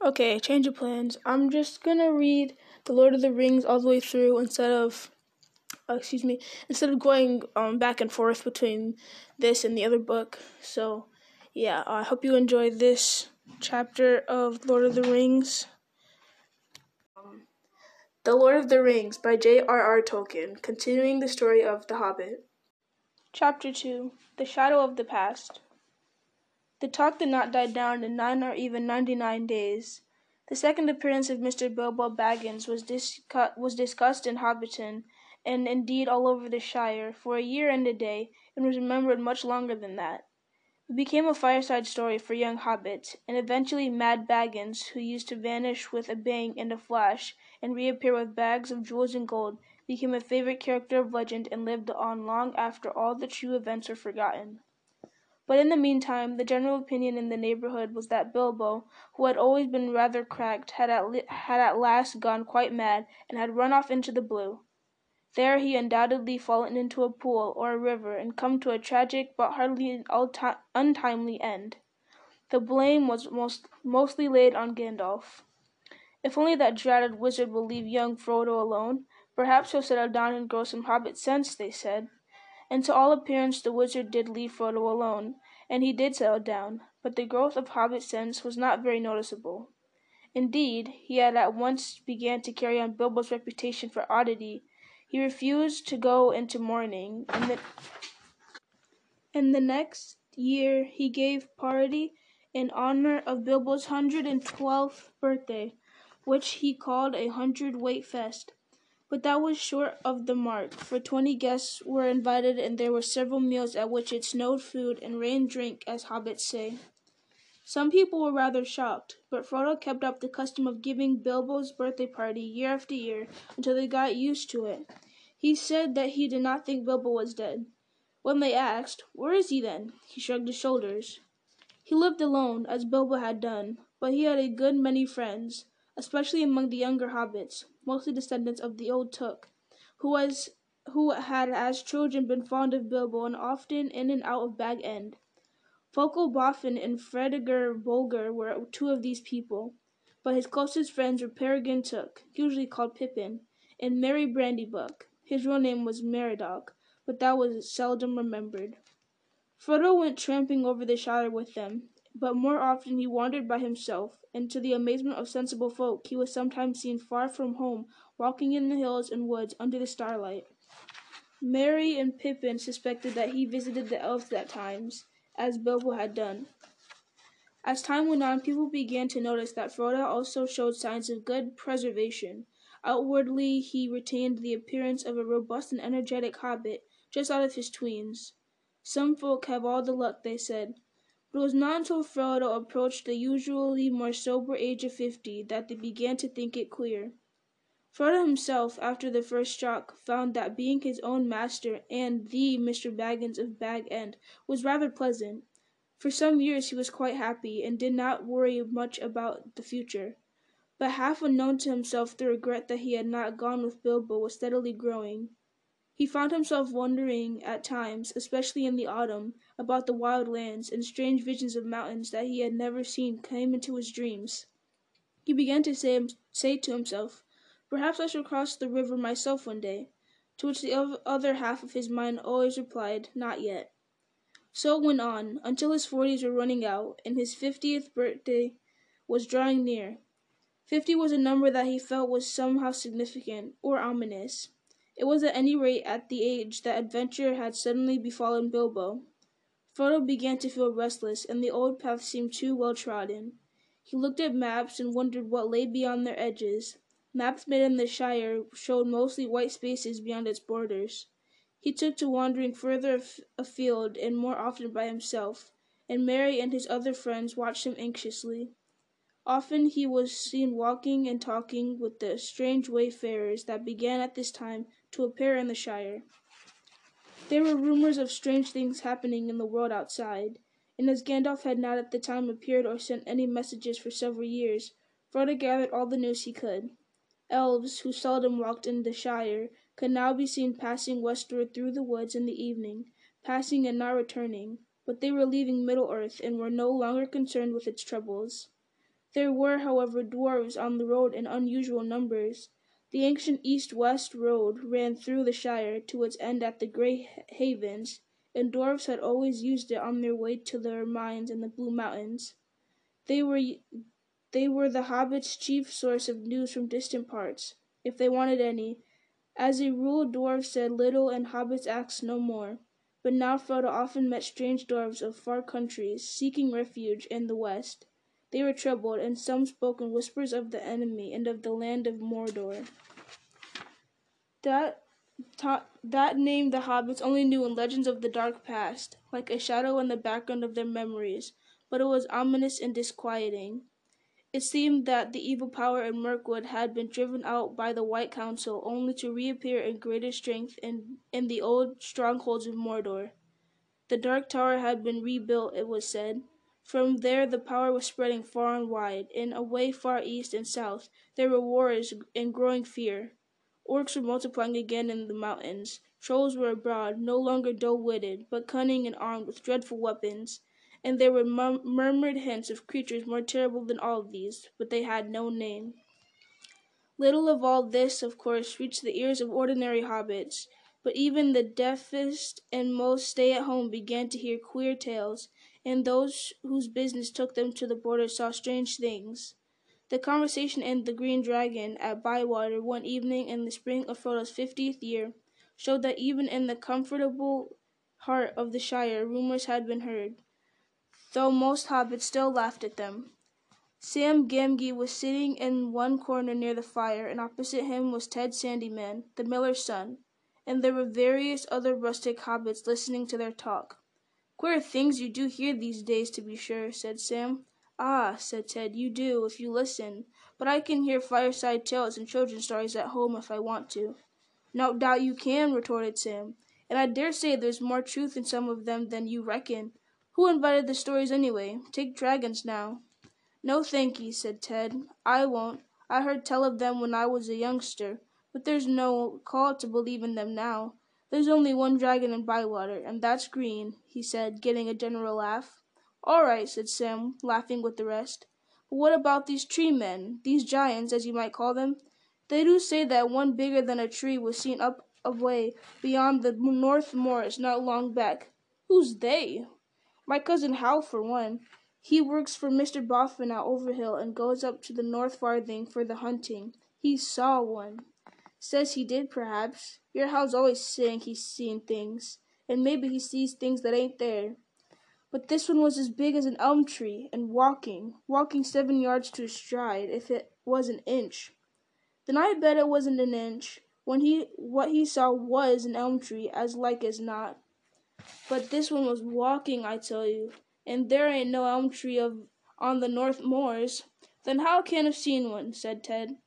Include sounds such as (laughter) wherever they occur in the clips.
Okay, change of plans. I'm just gonna read The Lord of the Rings all the way through instead of, uh, excuse me, instead of going um, back and forth between this and the other book. So, yeah, I hope you enjoy this chapter of Lord of the Rings. Um, the Lord of the Rings by J.R.R. Tolkien, continuing the story of The Hobbit. Chapter 2 The Shadow of the Past. The talk did not die down in nine or even ninety nine days. The second appearance of Mr. Bilbo Baggins was, discu- was discussed in Hobbiton, and indeed all over the Shire, for a year and a day, and was remembered much longer than that. It became a fireside story for young hobbits, and eventually Mad Baggins, who used to vanish with a bang and a flash, and reappear with bags of jewels and gold, became a favorite character of legend and lived on long after all the true events were forgotten. But in the meantime, the general opinion in the neighborhood was that Bilbo, who had always been rather cracked, had at, last gone quite mad, and had run off into the blue. There he undoubtedly fallen into a pool or a river, and come to a tragic but hardly untimely end. The blame was most, mostly laid on Gandalf. If only that dratted wizard will leave young Frodo alone, perhaps he'll settle down and grow some hobbit sense, they said. And to all appearance the wizard did leave Frodo alone, and he did settle down, but the growth of hobbit sense was not very noticeable. Indeed, he had at once began to carry on Bilbo's reputation for oddity. He refused to go into mourning, and the, and the next year he gave party in honor of Bilbo's hundred and twelfth birthday, which he called a hundred weight fest. But that was short of the mark, for twenty guests were invited, and there were several meals at which it snowed food and rained drink, as hobbits say. Some people were rather shocked, but Frodo kept up the custom of giving Bilbo's birthday party year after year until they got used to it. He said that he did not think Bilbo was dead. When they asked, Where is he then? he shrugged his shoulders. He lived alone, as Bilbo had done, but he had a good many friends, especially among the younger hobbits, mostly descendants of the old Took, who was who had as children been fond of Bilbo and often in and out of Bag End. Folco Boffin and Fredegar Bolger were two of these people, but his closest friends were Peregrine Took, usually called Pippin, and Merry Brandybuck. His real name was Meriadoc, but that was seldom remembered. Frodo went tramping over the Shire with them, but more often he wandered by himself, and to the amazement of sensible folk he was sometimes seen far from home walking in the hills and woods under the starlight. Merry and Pippin suspected that he visited the elves at times, as Bilbo had done. As time went on, people began to notice that Frodo also showed signs of good preservation. Outwardly, he retained the appearance of a robust and energetic hobbit, just out of his tweens. Some folk have all the luck, they said, it was not until Frodo approached the usually more sober age of fifty that they began to think it queer. Frodo himself, after the first shock, found that being his own master and the Mr. Baggins of Bag End was rather pleasant. For some years he was quite happy, and did not worry much about the future. But half unknown to himself the regret that he had not gone with Bilbo was steadily growing. He found himself wondering at times, especially in the autumn, about the wild lands, and strange visions of mountains that he had never seen came into his dreams. He began to say, say to himself, Perhaps I shall cross the river myself one day, to which the other half of his mind always replied, Not yet. So it went on, until his forties were running out, and his fiftieth birthday was drawing near. Fifty was a number that he felt was somehow significant, or ominous. It was at any rate at the age that adventure had suddenly befallen Bilbo. Frodo began to feel restless, and the old path seemed too well trodden. He looked at maps and wondered what lay beyond their edges. Maps made in the Shire showed mostly white spaces beyond its borders. He took to wandering further afield and more often by himself, and Merry and his other friends watched him anxiously. Often he was seen walking and talking with the strange wayfarers that began at this time to appear in the Shire. There were rumors of strange things happening in the world outside, and as Gandalf had not at the time appeared or sent any messages for several years, Frodo gathered all the news he could. Elves, who seldom walked in the Shire, could now be seen passing westward through the woods in the evening, passing and not returning, but they were leaving Middle Earth and were no longer concerned with its troubles. There were, however, dwarfs on the road in unusual numbers. The ancient east-west road ran through the shire to its end at the Grey Havens, and dwarfs had always used it on their way to their mines in the Blue Mountains. They were they were the hobbits' chief source of news from distant parts, if they wanted any. As a rule, dwarfs said little and hobbits asked no more. But now Frodo often met strange dwarfs of far countries, seeking refuge in the west. They were troubled, and some spoke in whispers of the enemy and of the land of Mordor. That ta- that name the hobbits only knew in legends of the dark past, like a shadow in the background of their memories, but it was ominous and disquieting. It seemed that the evil power in Mirkwood had been driven out by the White Council, only to reappear in greater strength in, in the old strongholds of Mordor. The Dark Tower had been rebuilt, it was said. From there the power was spreading far and wide, and away far east and south there were wars and growing fear. Orcs were multiplying again in the mountains. Trolls were abroad, no longer dull-witted, but cunning and armed with dreadful weapons and there were mur- murmured hints of creatures more terrible than all these, but they had no name. Little of all this, of course, reached the ears of ordinary hobbits, but even the deafest and most stay at home began to hear queer tales, and those whose business took them to the border saw strange things. The conversation in the Green Dragon at Bywater one evening in the spring of Frodo's fiftieth year showed that even in the comfortable heart of the Shire rumors had been heard though most hobbits still laughed at them. Sam Gamgee was sitting in one corner near the fire, and opposite him was Ted Sandyman, the miller's son, and there were various other rustic hobbits listening to their talk. Queer things you do hear these days, to be sure, said Sam. Ah, said Ted, you do, if you listen, but I can hear fireside tales and children's stories at home if I want to. No doubt you can, retorted Sam, and I dare say there's more truth in some of them than you reckon. Who invited the stories anyway? Take dragons now. No thankee, said Ted. I won't. I heard tell of them when I was a youngster, but there's no call to believe in them now. There's only one dragon in Bywater, and that's green, he said, getting a general laugh. All right, said Sam, laughing with the rest. But what about these tree men, these giants, as you might call them? They do say that one bigger than a tree was seen up away beyond the north moors not long back. Who's they? My cousin Hal, for one. He works for Mr. Boffin at Overhill and goes up to the North Farthing for the hunting. He saw one. Says he did, perhaps. Your Hal's always saying he's seeing things, and maybe he sees things that ain't there. But this one was as big as an elm tree, and walking, walking seven yards to a stride, if it was an inch. Then I bet it wasn't an inch. When he what he saw was an elm tree, as like as not. But this one was walking, I tell you, and there ain't no elm tree of on the north moors. Then how can have seen one? said Ted.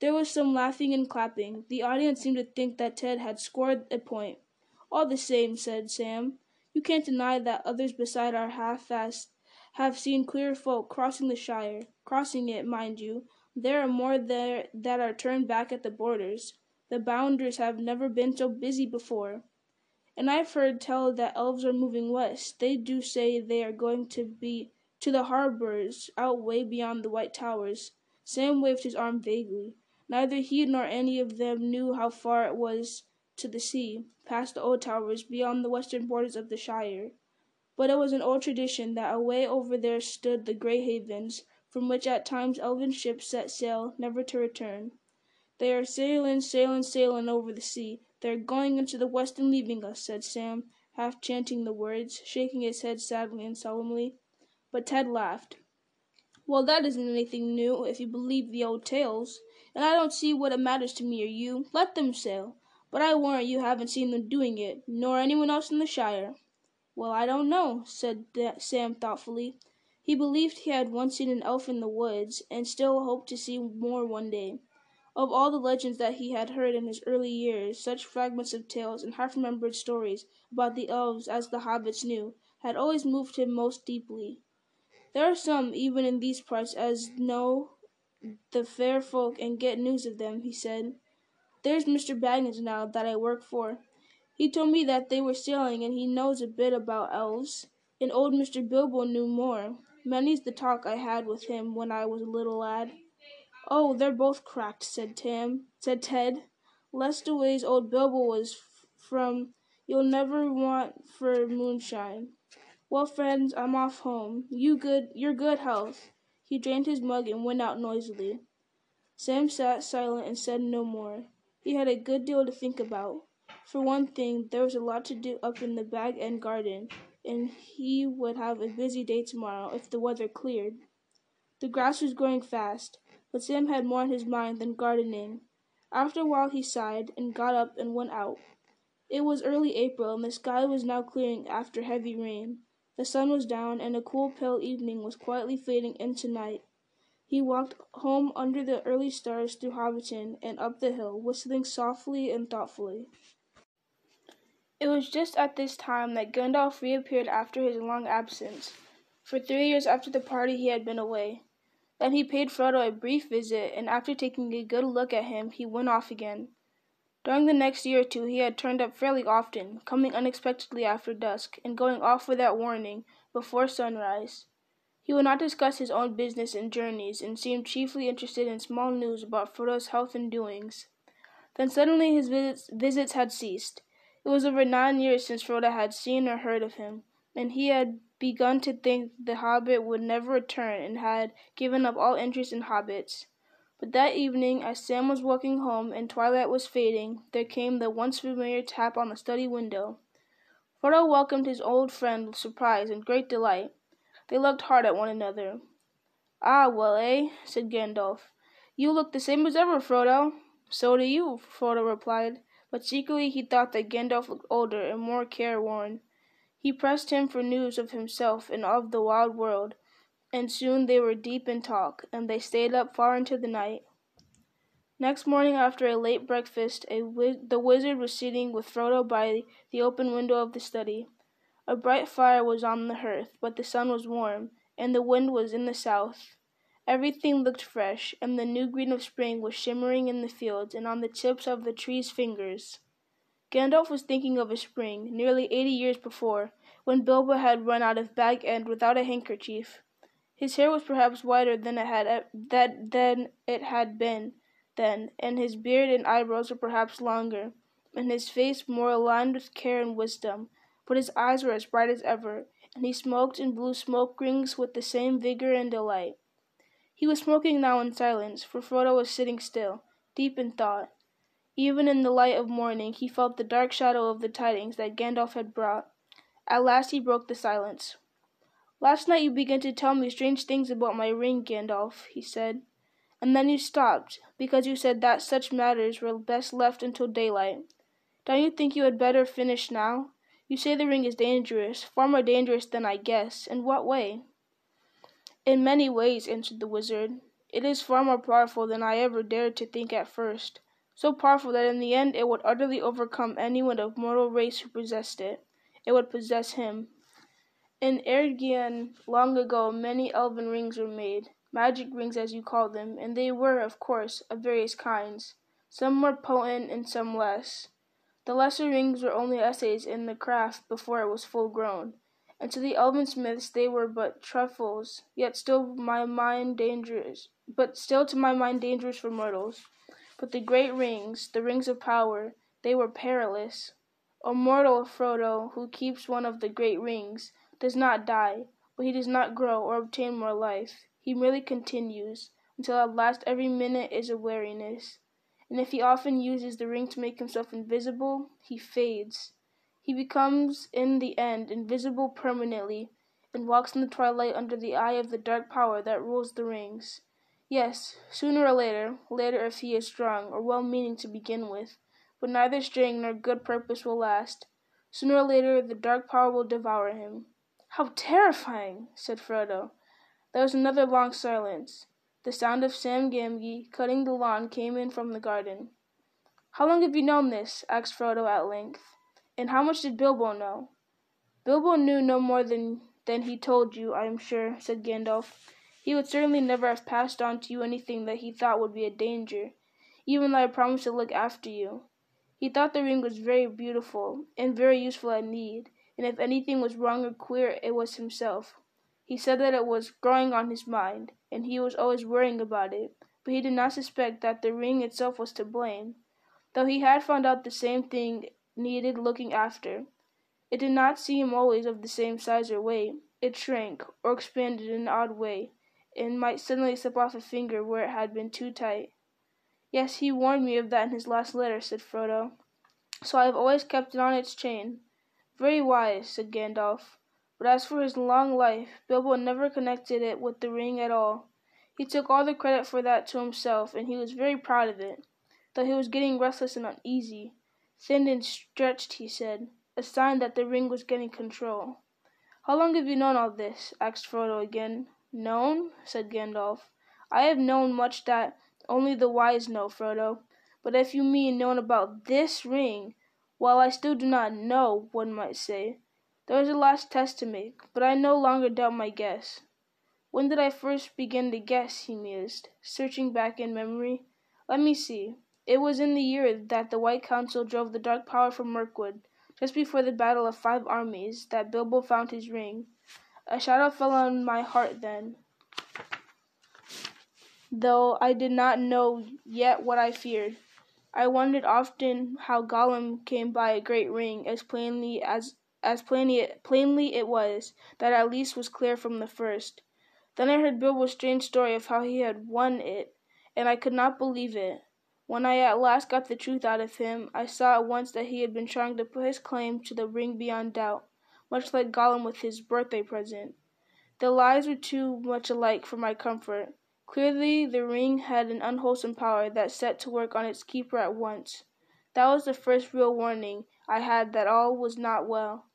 There was some laughing and clapping. The audience seemed to think that Ted had scored a point. All the same, said Sam, you can't deny that others beside our Halfast have seen queer folk crossing the Shire. Crossing it, mind you. There are more there that are turned back at the borders. The bounders have never been so busy before. And I've heard tell that elves are moving west. They do say they are going to be to the harbors out way beyond the White Towers. Sam waved his arm vaguely. Neither he nor any of them knew how far it was to the sea, past the old towers, beyond the western borders of the Shire. But it was an old tradition that away over there stood the Grey Havens, from which at times elven ships set sail, never to return. They are sailin', sailin', sailin' over the sea, they're going into the west and leaving us, said Sam, half chanting the words, shaking his head sadly and solemnly. But Ted laughed. Well, that isn't anything new, if you believe the old tales, and I don't see what it matters to me or you. Let them sail. But I warrant you haven't seen them doing it, nor anyone else in the Shire. Well, I don't know, said Sam thoughtfully. He believed he had once seen an elf in the woods, and still hoped to see more one day. Of all the legends that he had heard in his early years, such fragments of tales and half remembered stories about the elves as the hobbits knew had always moved him most deeply. There are some, even in these parts, as know the fair folk and get news of them, he said. There's Mr. Baggins now that I work for. He told me that they were sailing and he knows a bit about elves. And old Mr. Bilbo knew more. Many's the talk I had with him when I was a little lad. Oh, they're both cracked, said Tam, said Ted. Leastways, old Bilbo was f- from. You'll never want for moonshine. Well, friends, I'm off home. You good? Your good health. He drained his mug and went out noisily. Sam sat silent and said no more. He had a good deal to think about. For one thing, there was a lot to do up in the Bag End garden, and he would have a busy day tomorrow if the weather cleared. The grass was growing fast, but Sam had more on his mind than gardening. After a while he sighed, and got up and went out. It was early April, and the sky was now clearing after heavy rain. The sun was down, and a cool, pale evening was quietly fading into night. He walked home under the early stars through Hobbiton and up the hill, whistling softly and thoughtfully. It was just at this time that Gandalf reappeared after his long absence. For three years after the party he had been away. Then he paid Frodo a brief visit, and after taking a good look at him, he went off again. During the next year or two he had turned up fairly often, coming unexpectedly after dusk, and going off without warning, before sunrise. He would not discuss his own business and journeys, and seemed chiefly interested in small news about Frodo's health and doings. Then suddenly his visits, visits had ceased. It was over nine years since Frodo had seen or heard of him, and he had begun to think the hobbit would never return, and had given up all interest in hobbits. But that evening, as Sam was walking home and twilight was fading, there came the once familiar tap on the study window. Frodo welcomed his old friend with surprise and great delight. They looked hard at one another. Ah, well, eh? said Gandalf. You look the same as ever, Frodo. So do you, Frodo replied, but secretly he thought that Gandalf looked older and more careworn. He pressed him for news of himself and of the wild world, and soon they were deep in talk, and they stayed up far into the night. Next morning, after a late breakfast, a the wizard was sitting with Frodo by the open window of the study. A bright fire was on the hearth, but the sun was warm, and the wind was in the south. Everything looked fresh, and the new green of spring was shimmering in the fields and on the tips of the trees' fingers. Gandalf was thinking of a spring, nearly eighty years before, when Bilbo had run out of Bag End without a handkerchief. His hair was perhaps whiter than it had that than it had been then, and his beard and eyebrows were perhaps longer, and his face more aligned with care and wisdom. But his eyes were as bright as ever, and he smoked and blew smoke rings with the same vigor and delight. He was smoking now in silence, for Frodo was sitting still, deep in thought. Even in the light of morning, he felt the dark shadow of the tidings that Gandalf had brought. At last he broke the silence. Last night you began to tell me strange things about my ring, Gandalf, he said. And then you stopped, because you said that such matters were best left until daylight. Don't you think you had better finish now? You say the ring is dangerous, far more dangerous than I guess. In what way? In many ways, answered the wizard. It is far more powerful than I ever dared to think at first. So powerful that in the end it would utterly overcome anyone of mortal race who possessed it. It would possess him. In Eregion, long ago, many elven rings were made, magic rings as you call them, and they were, of course, of various kinds, some more potent and some less. The lesser rings were only essays in the craft before it was full grown, and to the elven smiths they were but trifles, yet still my mind dangerous but still to my mind dangerous for mortals. But the great rings, the rings of power, they were perilous. A mortal, Frodo, who keeps one of the great rings, does not die, but he does not grow or obtain more life. He merely continues, until at last every minute is a weariness. And if he often uses the ring to make himself invisible, he fades. He becomes in the end invisible permanently, and walks in the twilight under the eye of the dark power that rules the rings. Yes, sooner or later, later if he is strong or well meaning to begin with, but neither strength nor good purpose will last. Sooner or later the dark power will devour him. How terrifying! said Frodo. There was another long silence. The sound of Sam Gamgee cutting the lawn came in from the garden. How long have you known this? asked Frodo at length. And how much did Bilbo know? Bilbo knew no more than, than he told you, I am sure, said Gandalf. He would certainly never have passed on to you anything that he thought would be a danger, even though I promised to look after you. He thought the ring was very beautiful, and very useful at need, and if anything was wrong or queer, it was himself. He said that it was growing on his mind, and he was always worrying about it, but he did not suspect that the ring itself was to blame, though he had found out the same thing needed looking after. It did not seem always of the same size or weight. It shrank, or expanded in an odd way, and might suddenly slip off a finger where it had been too tight. Yes, he warned me of that in his last letter, said Frodo. So I have always kept it on its chain. Very wise, said Gandalf. But as for his long life, Bilbo never connected it with the ring at all. He took all the credit for that to himself, and he was very proud of it, though he was getting restless and uneasy. Thin and stretched, he said, a sign that the ring was getting control. How long have you known all this? asked Frodo again. Known? said Gandalf. I have known much that only the wise know, Frodo. But if you mean known about this ring, well, I still do not know, one might say. There is a last test to make, but I no longer doubt my guess. When did I first begin to guess? he mused, searching back in memory. Let me see. It was in the year that the White Council drove the Dark Power from Mirkwood, just before the Battle of Five Armies, that Bilbo found his ring. A shadow fell on my heart then, though I did not know yet what I feared. I wondered often how Gollum came by a great ring as plainly as as plainly, plainly it was, that at least was clear from the first. Then I heard Bilbo's strange story of how he had won it, and I could not believe it. When I at last got the truth out of him, I saw at once that he had been trying to put his claim to the ring beyond doubt, much like Gollum with his birthday present. The lies were too much alike for my comfort. Clearly the ring had an unwholesome power that set to work on its keeper at once. That was the first real warning I had that all was not well.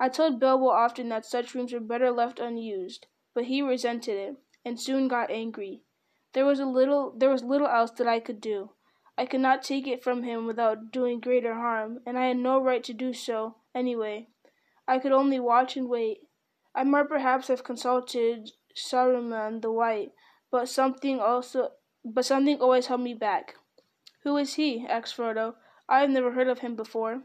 I told Bilbo often that such rings were better left unused, but he resented it, and soon got angry. There was a little there was little else that I could do. I could not take it from him without doing greater harm, and I had no right to do so, anyway. I could only watch and wait. I might perhaps have consulted Saruman the White, but something also but something always held me back. Who is he? asked Frodo. I have never heard of him before.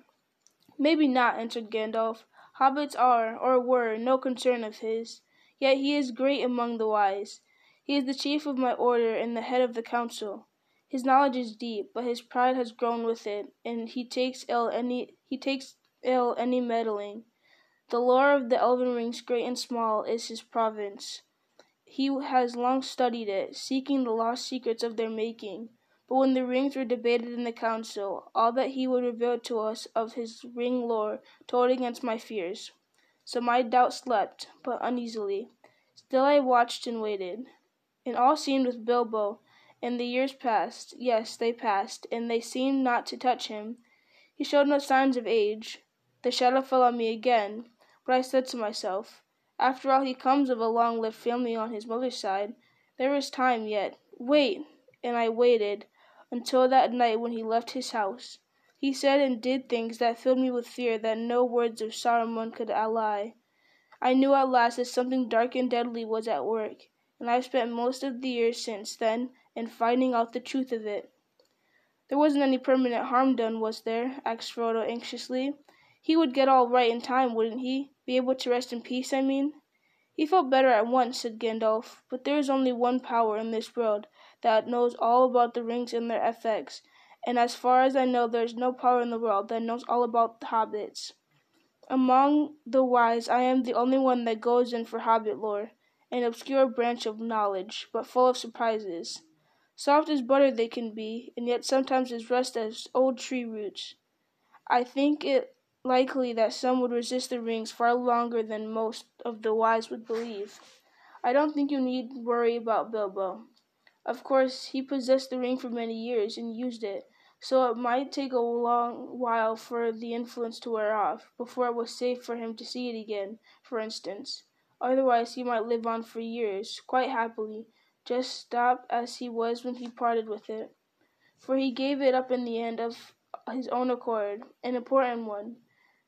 Maybe not, answered Gandalf. Hobbits are, or were, no concern of his. Yet he is great among the wise. He is the chief of my order and the head of the council. His knowledge is deep, but his pride has grown with it, and he takes ill any he takes ill any meddling. The lore of the elven rings, great and small, is his province. He has long studied it, seeking the lost secrets of their making. But when the rings were debated in the council, all that he would reveal to us of his ring lore told against my fears. So my doubt slept, but uneasily. Still I watched and waited. And all seemed with Bilbo, and the years passed, yes, they passed, and they seemed not to touch him. He showed no signs of age. The shadow fell on me again, but I said to myself, after all, he comes of a long lived family on his mother's side. There is time yet. Wait! And I waited until that night when he left his house. He said and did things that filled me with fear that no words of Saruman could ally. I knew at last that something dark and deadly was at work, and I have spent most of the years since then in finding out the truth of it. There wasn't any permanent harm done, was there? asked Frodo anxiously. He would get all right in time, wouldn't he? Be able to rest in peace, I mean? He felt better at once, said Gandalf, but there is only one power in this world that knows all about the rings and their effects, and as far as I know there is no power in the world that knows all about the hobbits. Among the wise I am the only one that goes in for hobbit lore, an obscure branch of knowledge, but full of surprises. Soft as butter they can be, and yet sometimes as rough as old tree roots. I think it likely that some would resist the rings far longer than most of the wise would believe. I don't think you need worry about Bilbo. Of course, he possessed the ring for many years and used it, so it might take a long while for the influence to wear off, before it was safe for him to see it again, for instance. Otherwise, he might live on for years, quite happily, just stop as he was when he parted with it. For he gave it up in the end of his own accord, an important one.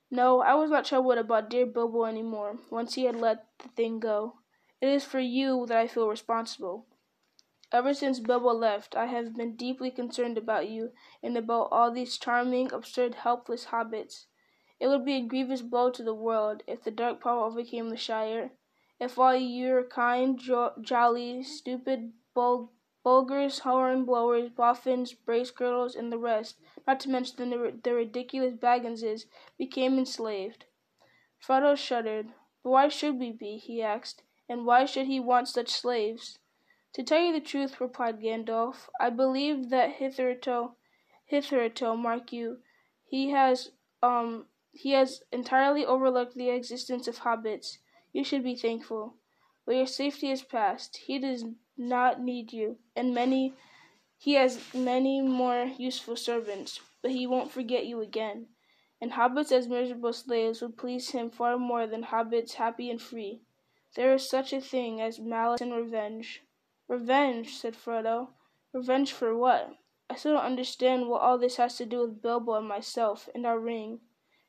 No, I was not troubled about dear Bilbo any more, once he had let the thing go. It is for you that I feel responsible. Ever since Bilbo left, I have been deeply concerned about you and about all these charming, absurd, helpless hobbits. It would be a grievous blow to the world if the dark power overcame the Shire. If all you're kind, jo- jolly, stupid bul- Bolgers, horn blowers, boffins, Bracegirdles, and the rest, not to mention the, the ridiculous Bagginses, became enslaved. Frodo shuddered. But why should we be? he asked. And why should he want such slaves? To tell you the truth, replied Gandalf, I believe that hitherto, hitherto, mark you, he has, um, he has entirely overlooked the existence of hobbits. You should be thankful. But your safety is past. He does not need you, and many, he has many more useful servants. But he won't forget you again. And hobbits as miserable slaves would please him far more than hobbits happy and free. There is such a thing as malice and revenge. Revenge, said Frodo. Revenge for what? I still don't understand what all this has to do with Bilbo and myself and our ring.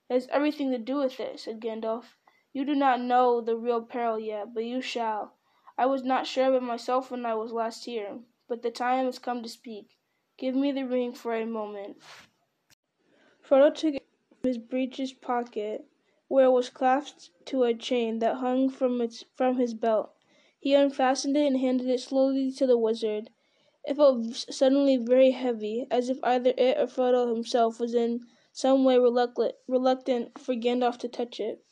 It has everything to do with it, said Gandalf. You do not know the real peril yet, but you shall. I was not sure of it myself when I was last here, but the time has come to speak. Give me the ring for a moment. Frodo took it from his breeches pocket, where it was clasped to a chain that hung from its from his belt. He unfastened it and handed it slowly to the wizard. It felt suddenly very heavy, as if either it or Frodo himself was in some way reluctant, reluctant for Gandalf to touch it.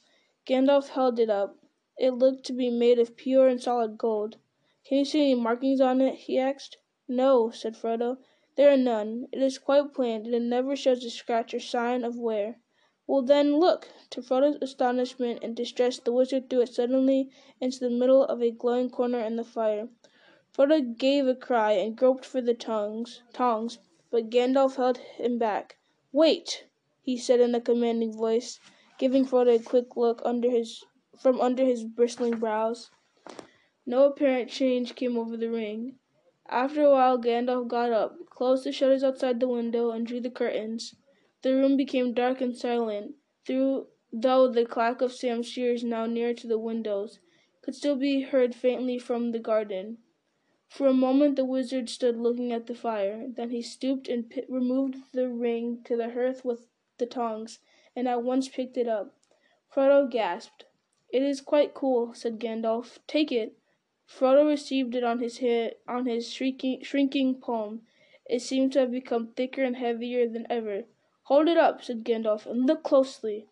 Gandalf held it up. It looked to be made of pure and solid gold. Can you see any markings on it? he asked. No, said Frodo. There are none. It is quite plain, and it never shows a scratch or sign of wear. Well, then, look! To Frodo's astonishment and distress, the wizard threw it suddenly into the middle of a glowing corner in the fire. Frodo gave a cry and groped for the tongs, tongs, but Gandalf held him back. "Wait!" he said in a commanding voice, giving Frodo a quick look under his from under his bristling brows. No apparent change came over the ring. After a while Gandalf got up, closed the shutters outside the window, and drew the curtains. The room became dark and silent, through, though the clack of Sam's shears, now nearer to the windows, could still be heard faintly from the garden. For a moment the wizard stood looking at the fire. Then he stooped and removed the ring to the hearth with the tongs, and at once picked it up. Frodo gasped. "It is quite cool," said Gandalf. "Take it." Frodo received it on his head, on his shrinking, palm. It seemed to have become thicker and heavier than ever. "Hold it up," said Gandalf, "and look closely."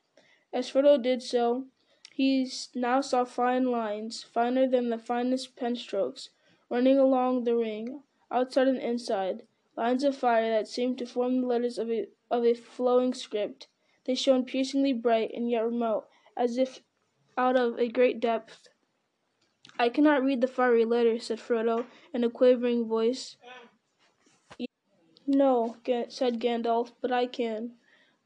As Frodo did so, he now saw fine lines, finer than the finest pen strokes running along the ring, outside and inside, lines of fire that seemed to form the letters of a flowing script. They shone piercingly bright and yet remote, as if out of a great depth. I cannot read the fiery letters, said Frodo, in a quavering voice. No, said Gandalf, but I can.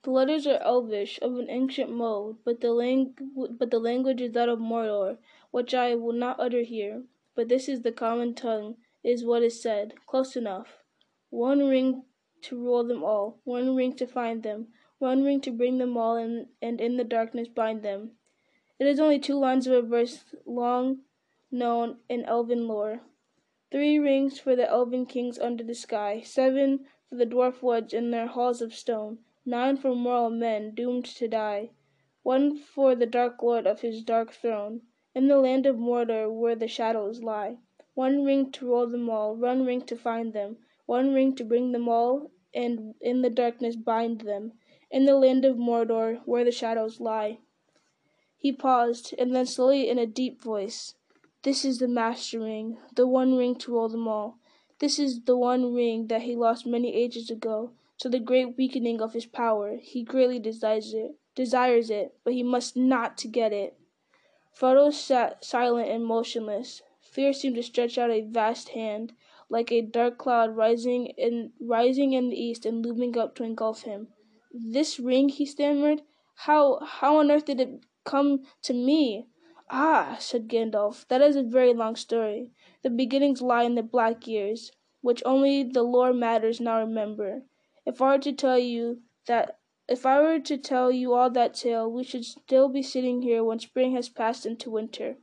The letters are Elvish, of an ancient mode, but the, lang- but the language is that of Mordor, which I will not utter here but this is the common tongue, is what is said. Close enough. One ring to rule them all, one ring to find them, one ring to bring them all in, and in the darkness bind them. It is only two lines of a verse long known in elven lore. Three rings for the elven kings under the sky, seven for the dwarf woods in their halls of stone, nine for mortal men doomed to die, one for the dark lord of his dark throne, in the land of Mordor where the shadows lie. One ring to rule them all, one ring to find them, one ring to bring them all, and in the darkness bind them. In the land of Mordor where the shadows lie. He paused, and then slowly in a deep voice, This is the Master Ring, the one ring to rule them all. This is the one ring that he lost many ages ago, to the great weakening of his power. He greatly desires it, desires it, but he must not to get it. Frodo sat silent and motionless. Fear seemed to stretch out a vast hand, like a dark cloud rising in rising in the east and looming up to engulf him. "This ring," he stammered. "How how on earth did it come to me?" "Ah," said Gandalf, "that is a very long story. The beginnings lie in the black years, which only the lore matters now remember. If I were to tell you that if I were to tell you all that tale, we should still be sitting here when spring has passed into winter.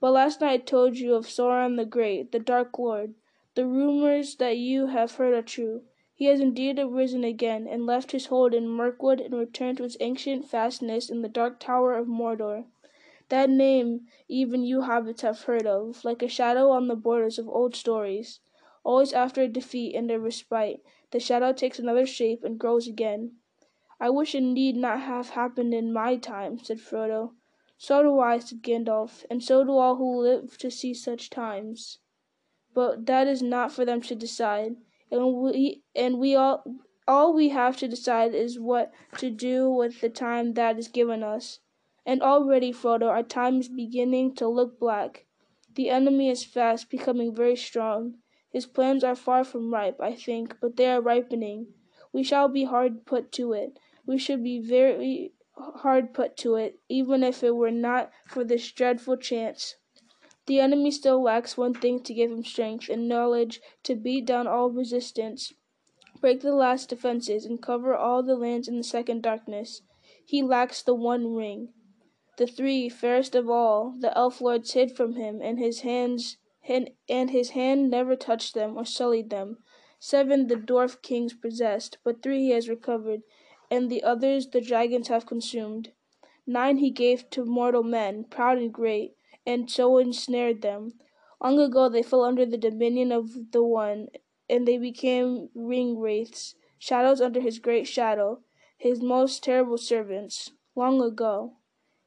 But last night I told you of Sauron the Great, the Dark Lord. The rumors that you have heard are true. He has indeed arisen again, and left his hold in Mirkwood and returned to his ancient fastness in the Dark Tower of Mordor. That name even you hobbits have heard of, like a shadow on the borders of old stories. Always after a defeat and a respite, the shadow takes another shape and grows again. I wish it need not have happened in my time, said Frodo. So do I, said Gandalf, and so do all who live to see such times. But that is not for them to decide, and we and we all all we have to decide is what to do with the time that is given us. And already, Frodo, our time is beginning to look black. The enemy is fast becoming very strong. His plans are far from ripe, I think, but they are ripening. We shall be hard put to it. We should be very hard put to it, even if it were not for this dreadful chance. The enemy still lacks one thing to give him strength and knowledge to beat down all resistance, break the last defenses, and cover all the lands in the second darkness. He lacks the one ring. The three, fairest of all, the elf lords hid from him, and his hands and, and his hand never touched them or sullied them. Seven the dwarf kings possessed, but three he has recovered, and the others the dragons have consumed. Nine he gave to mortal men, proud and great, and so ensnared them. Long ago they fell under the dominion of the One, and they became ring wraiths, shadows under his great shadow, his most terrible servants. Long ago.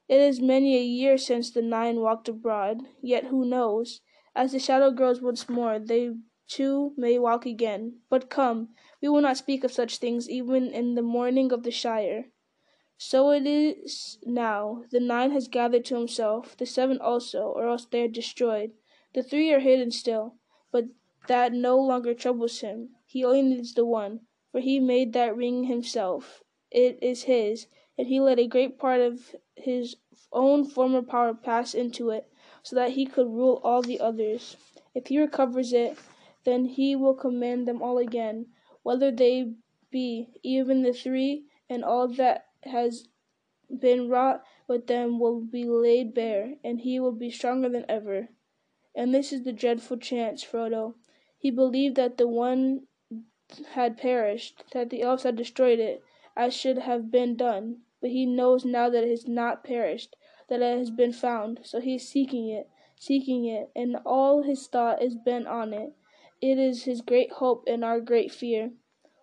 It is many a year since the nine walked abroad, yet who knows? As the shadow grows once more, they too may walk again. But come, we will not speak of such things even in the morning of the Shire. So it is now. The nine has gathered to himself, the seven also, or else they are destroyed. The three are hidden still, but that no longer troubles him. He only needs the one, for he made that ring himself. It is his, and he let a great part of his own former power pass into it, so that he could rule all the others. If he recovers it, then he will command them all again, whether they be even the three, and all that has been wrought with them will be laid bare, and he will be stronger than ever. And this is the dreadful chance, Frodo. He believed that the one had perished, that the elves had destroyed it, as should have been done. But he knows now that it has not perished, that it has been found. So he is seeking it, seeking it, and all his thought is bent on it. It is his great hope and our great fear.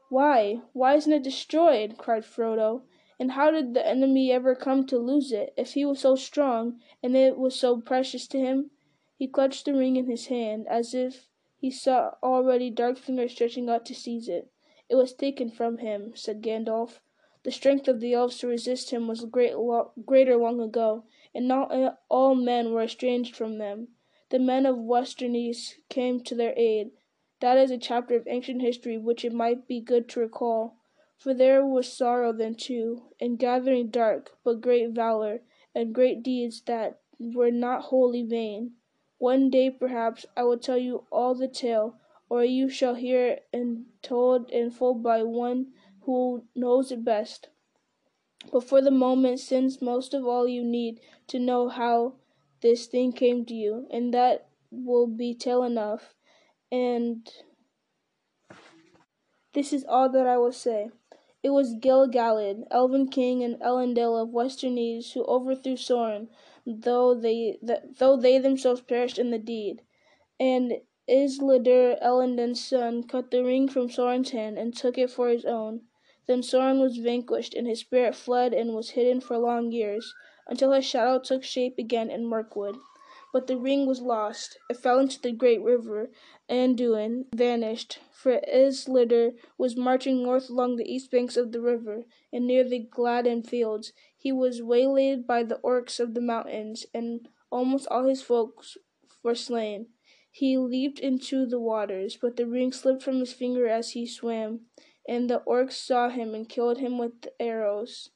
Why? Why isn't it destroyed? cried Frodo. And how did the enemy ever come to lose it, if he was so strong, and it was so precious to him? He clutched the ring in his hand, as if he saw already dark fingers stretching out to seize it. It was taken from him, said Gandalf. The strength of the elves to resist him was great, lo- greater long ago, and not all men were estranged from them. The men of Westernesse came to their aid. That is a chapter of ancient history which it might be good to recall. For there was sorrow then too, and gathering dark, but great valor, and great deeds that were not wholly vain. One day, perhaps, I will tell you all the tale, or you shall hear it told in full by one who knows it best. But for the moment, since most of all you need to know how this thing came to you, and that will be tale enough. And this is all that I will say. It was Gil-galad, Elven King and Elendil of Westernesse, who overthrew Sauron, though they though they themselves perished in the deed. And Isildur, Elendil's son, cut the ring from Sauron's hand and took it for his own. Then Sauron was vanquished, and his spirit fled and was hidden for long years, until his shadow took shape again in Mirkwood. But the ring was lost. It fell into the great river, Anduin, vanished, for Isildur was marching north along the east banks of the river, and near the Gladden fields he was waylaid by the orcs of the mountains, and almost all his folks were slain. He leaped into the waters, but the ring slipped from his finger as he swam, and the orcs saw him and killed him with arrows.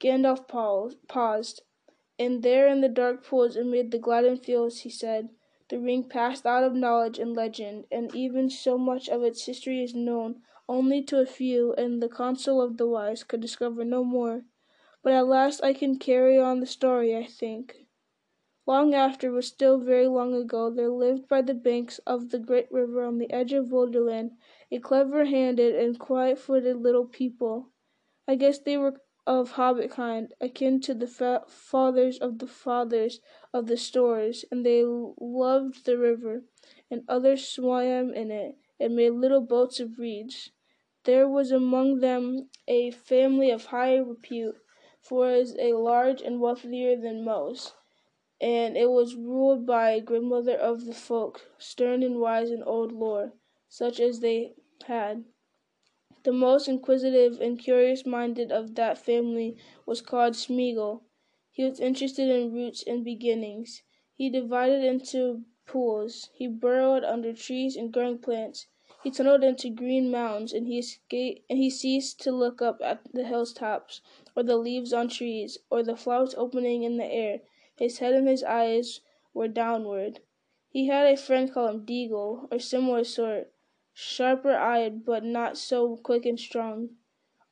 Gandalf paused. And there in the dark pools amid the Gladden fields, he said, the ring passed out of knowledge and legend, and even so much of its history is known only to a few, and the council of the wise could discover no more. But at last I can carry on the story, I think. Long after, but still very long ago, there lived by the banks of the great river on the edge of Wilderland a clever handed and quiet footed little people. I guess they were of hobbit kind, akin to the fa- fathers of the fathers of the Stoors, and they loved the river, and others swam in it, and made little boats of reeds. There was among them a family of high repute, for it was a large and wealthier than most, and it was ruled by a grandmother of the folk, stern and wise in old lore, such as they had. The most inquisitive and curious minded of that family was called Smeagol. He was interested in roots and beginnings. He divided into pools. He burrowed under trees and growing plants. He tunneled into green mounds, and he escaped, and he ceased to look up at the hilltops, or the leaves on trees, or the flowers opening in the air. His head and his eyes were downward. He had a friend called him Deagol, or similar sort sharper eyed, but not so quick and strong.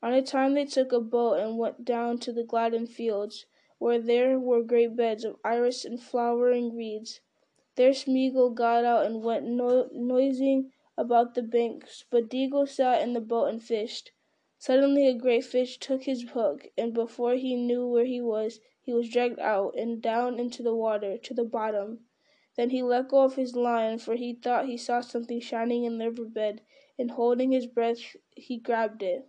On a time they took a boat and went down to the Gladden fields, where there were great beds of iris and flowering reeds. There Smeagol got out and went no- noising about the banks, but Deagol sat in the boat and fished. Suddenly a great fish took his hook, and before he knew where he was, he was dragged out and down into the water, to the bottom. Then he let go of his line, for he thought he saw something shining in the river bed, and holding his breath he grabbed it.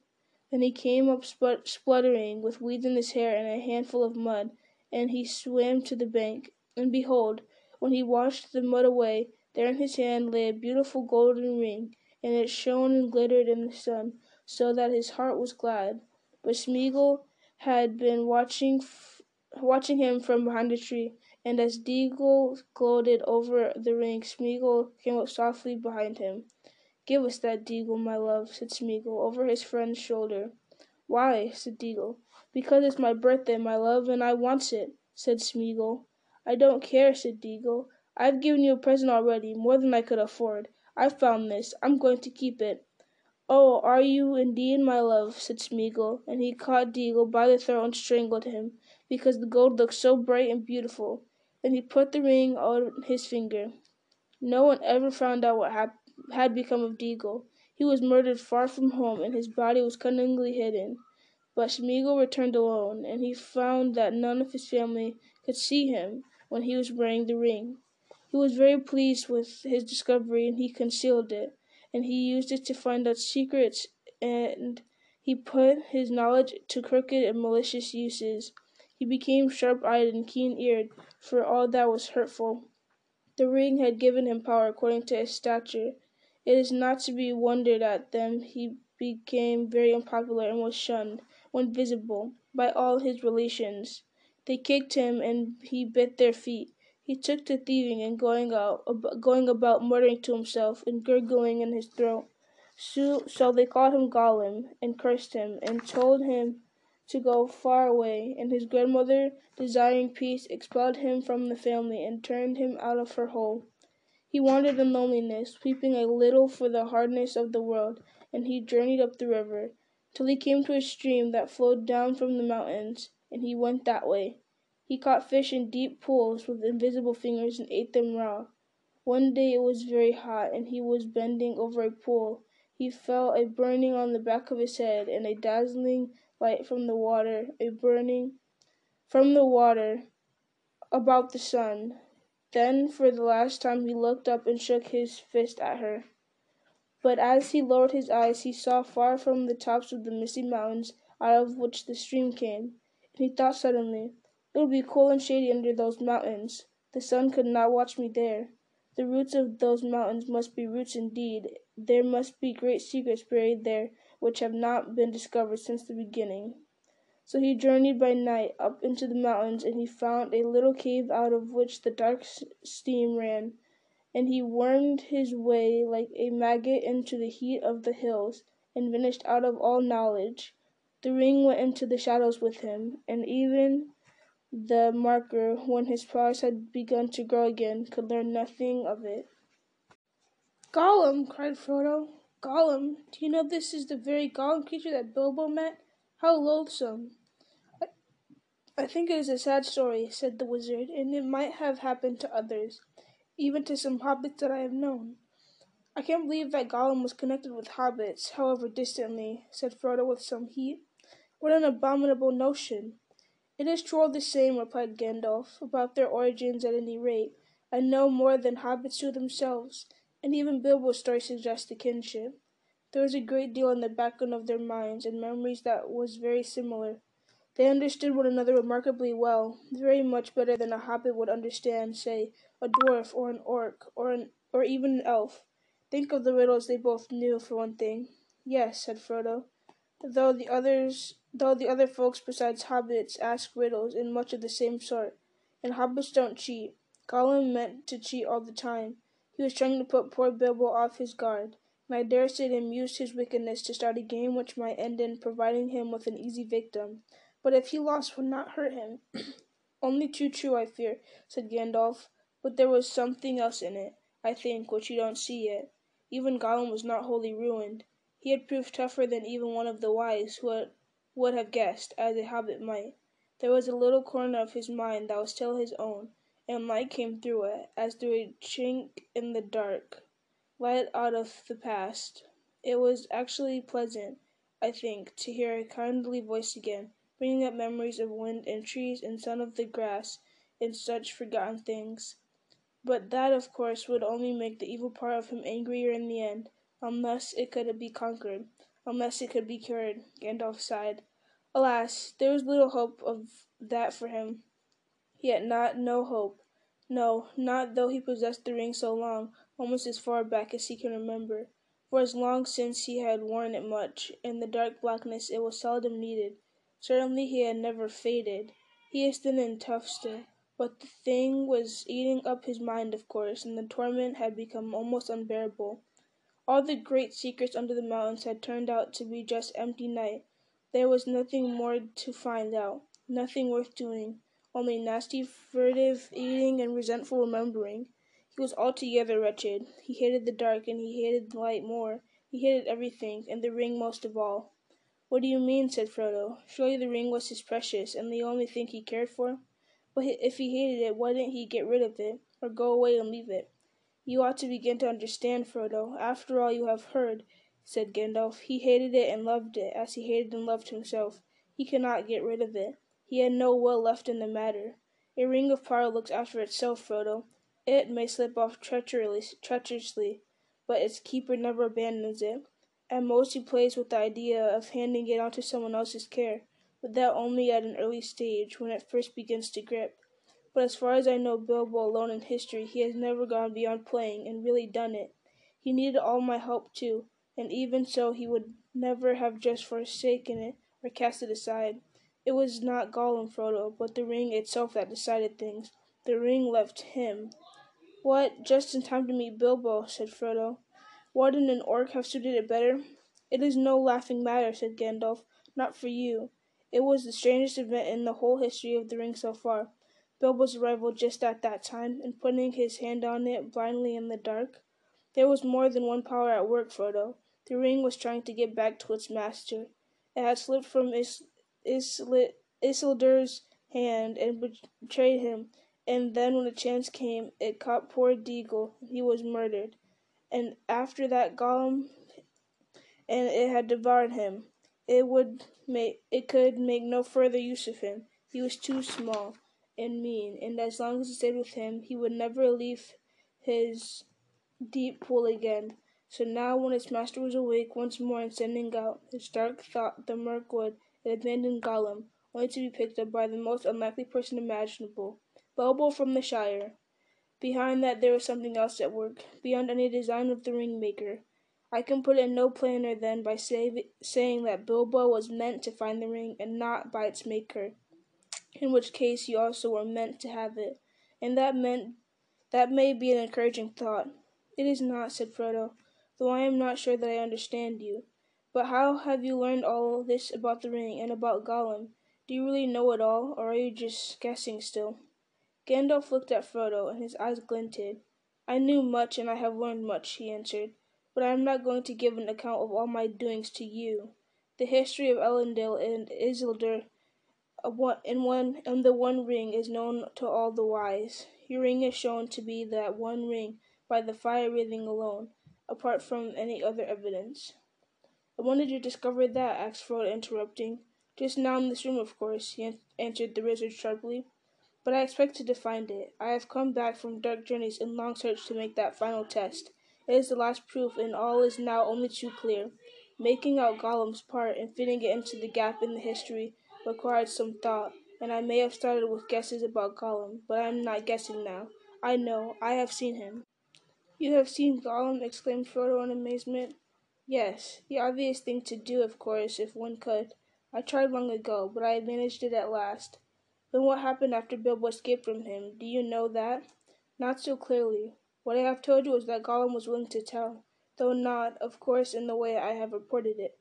Then he came up splut- spluttering, with weeds in his hair and a handful of mud, and he swam to the bank. And behold, when he washed the mud away, there in his hand lay a beautiful golden ring, and it shone and glittered in the sun, so that his heart was glad. But Smeagol had been watching, watching him from behind a tree and as Deagol gloated over the ring, Smeagol came up softly behind him. Give us that, Deagol, my love, said Smeagol over his friend's shoulder. Why? said Deagol. Because it's my birthday, my love, and I wants it, said Smeagol. I don't care, said Deagol. I've given you a present already, more than I could afford. I've found this. I'm going to keep it. Oh, are you indeed, my love? said Smeagol, and he caught Deagol by the throat and strangled him, because the gold looked so bright and beautiful. Then he put the ring on his finger. No one ever found out what hap- had become of Deagol. He was murdered far from home, and his body was cunningly hidden. But Smeagol returned alone, and he found that none of his family could see him when he was wearing the ring. He was very pleased with his discovery, and he concealed it, and he used it to find out secrets, and he put his knowledge to crooked and malicious uses. He became sharp eyed and keen eared for all that was hurtful. The ring had given him power according to his stature. It is not to be wondered at then he became very unpopular and was shunned, when visible, by all his relations. They kicked him and he bit their feet. He took to thieving and going out, ab- going about muttering to himself and gurgling in his throat. So, so they called him Gollum and cursed him and told him to go far away. And his grandmother, desiring peace, expelled him from the family and turned him out of her hole. He wandered in loneliness, weeping a little for the hardness of the world, and he journeyed up the river, till he came to a stream that flowed down from the mountains, and he went that way. He caught fish in deep pools with invisible fingers and ate them raw. One day it was very hot, and he was bending over a pool. He felt a burning on the back of his head, and a dazzling light from the water, a burning from the water about the sun. Then for the last time he looked up and shook his fist at her. But as he lowered his eyes, he saw far from the tops of the misty mountains out of which the stream came, and he thought suddenly, It would be cool and shady under those mountains. The sun could not watch me there. The roots of those mountains must be roots indeed. There must be great secrets buried there which have not been discovered since the beginning. So he journeyed by night up into the mountains, and he found a little cave out of which the dark steam ran. And he wormed his way like a maggot into the heat of the hills, and vanished out of all knowledge. The ring went into the shadows with him, and even the marker, when his powers had begun to grow again, could learn nothing of it. Gollum, cried Frodo. Gollum, do you know this is the very Gollum creature that Bilbo met? How loathsome! I, I think it is a sad story, said the wizard, and it might have happened to others, even to some hobbits that I have known. I can't believe that Gollum was connected with hobbits, however distantly, said Frodo with some heat. What an abominable notion! It is true all the same, replied Gandalf, about their origins at any rate. I know more than hobbits do themselves, and even Bilbo's story suggests a kinship. There was a great deal in the background of their minds and memories that was very similar. They understood one another remarkably well, very much better than a hobbit would understand, say, a dwarf or an orc or an or even an elf. Think of the riddles they both knew, for one thing. Yes, said Frodo. Though the others though the other folks besides hobbits ask riddles in much of the same sort. And hobbits don't cheat. Gollum meant to cheat all the time. He was trying to put poor Bilbo off his guard and I dare say used his wickedness to start a game which might end in providing him with an easy victim. But if he lost would not hurt him. (clears throat) Only too true, I fear, said Gandalf. But there was something else in it, I think, which you don't see yet. Even Gollum was not wholly ruined. He had proved tougher than even one of the wise who had, would have guessed, as a hobbit might. There was a little corner of his mind that was still his own, and light came through it, as through a chink in the dark light out of the past. It was actually pleasant, I think, to hear a kindly voice again, bringing up memories of wind and trees and sun of the grass and such forgotten things. But that, of course, would only make the evil part of him angrier in the end, unless it could be conquered, unless it could be cured. Gandalf sighed. Alas, there was little hope of that for him. Yet not no hope. No, not though he possessed the ring so long, almost as far back as he can remember. For as long since he had worn it much, in the dark blackness it was seldom needed. Certainly he had never faded. He is thin and tough still, but the thing was eating up his mind, of course, and the torment had become almost unbearable. All the great secrets under the mountains had turned out to be just empty night. There was nothing more to find out, nothing worth doing, only nasty, furtive eating and resentful remembering. He was altogether wretched. He hated the dark, and he hated the light more. He hated everything, and the ring most of all. What do you mean? said Frodo. Surely the ring was his precious, and the only thing he cared for. But if he hated it, why didn't he get rid of it, or go away and leave it? You ought to begin to understand, Frodo. After all you have heard, said Gandalf, he hated it and loved it, as he hated and loved himself. He cannot get rid of it. He had no will left in the matter. A ring of power looks after itself, Frodo. It may slip off treacherously, but its keeper never abandons it. At most he plays with the idea of handing it on to someone else's care, but that only at an early stage, when it first begins to grip. But as far as I know Bilbo alone in history, he has never gone beyond playing, and really done it. He needed all my help too, and even so he would never have just forsaken it, or cast it aside. It was not Gollum, Frodo, but the ring itself that decided things. The ring left him, what, just in time to meet Bilbo, said Frodo. Wouldn't an orc have suited it better? It is no laughing matter, said Gandalf. Not for you. It was the strangest event in the whole history of the ring so far. Bilbo's arrival just at that time, and putting his hand on it blindly in the dark. There was more than one power at work, Frodo. The ring was trying to get back to its master. It had slipped from Is- Isildur's hand and betrayed him, and then when a chance came, it caught poor Deagol. He was murdered. And after that Gollum and it had devoured him. It would make it could make no further use of him. He was too small and mean, and as long as it stayed with him, he would never leave his deep pool again. So now, when its master was awake once more and sending out his dark thought, the Mirkwood, it abandoned Gollum, only to be picked up by the most unlikely person imaginable. Bilbo from the Shire. Behind that there was something else at work, beyond any design of the ring maker. I can put it no plainer than by say, saying that Bilbo was meant to find the ring and not by its maker, in which case you also were meant to have it, and that meant that may be an encouraging thought. It is not, said Frodo, though I am not sure that I understand you. But how have you learned all this about the ring and about Gollum? Do you really know it all, or are you just guessing still? Gandalf looked at Frodo, and his eyes glinted. I knew much, and I have learned much, he answered, but I am not going to give an account of all my doings to you. The history of Elendil and Isildur uh, in one and the One Ring is known to all the wise. Your ring is shown to be that one ring by the fire breathing alone, apart from any other evidence. And wanted to discover that? asked Frodo, interrupting. Just now in this room, of course, answered the wizard sharply. But I expected to find it. I have come back from dark journeys and long search to make that final test. It is the last proof, and all is now only too clear. Making out Gollum's part and fitting it into the gap in the history required some thought, and I may have started with guesses about Gollum, but I am not guessing now. I know. I have seen him. You have seen Gollum? exclaimed Frodo in amazement. Yes, the obvious thing to do, of course, if one could. I tried long ago, but I managed it at last. Then what happened after Bilbo escaped from him? Do you know that? Not so clearly. What I have told you is that Gollum was willing to tell, though not, of course, in the way I have reported it.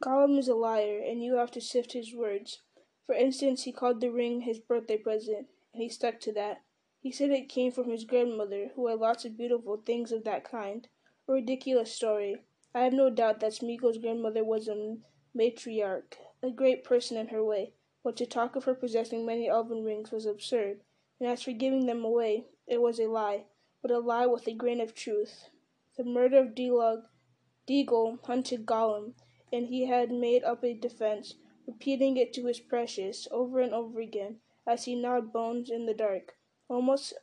Gollum is a liar, and you have to sift his words. For instance, he called the ring his birthday present, and he stuck to that. He said it came from his grandmother, who had lots of beautiful things of that kind. A ridiculous story. I have no doubt that Smeagol's grandmother was a matriarch, a great person in her way, but to talk of her possessing many elven rings was absurd, and as for giving them away, it was a lie, but a lie with a grain of truth. The murder of Delug, Deagol hunted Gollum, and he had made up a defense, repeating it to his precious over and over again as he gnawed bones in the dark, almost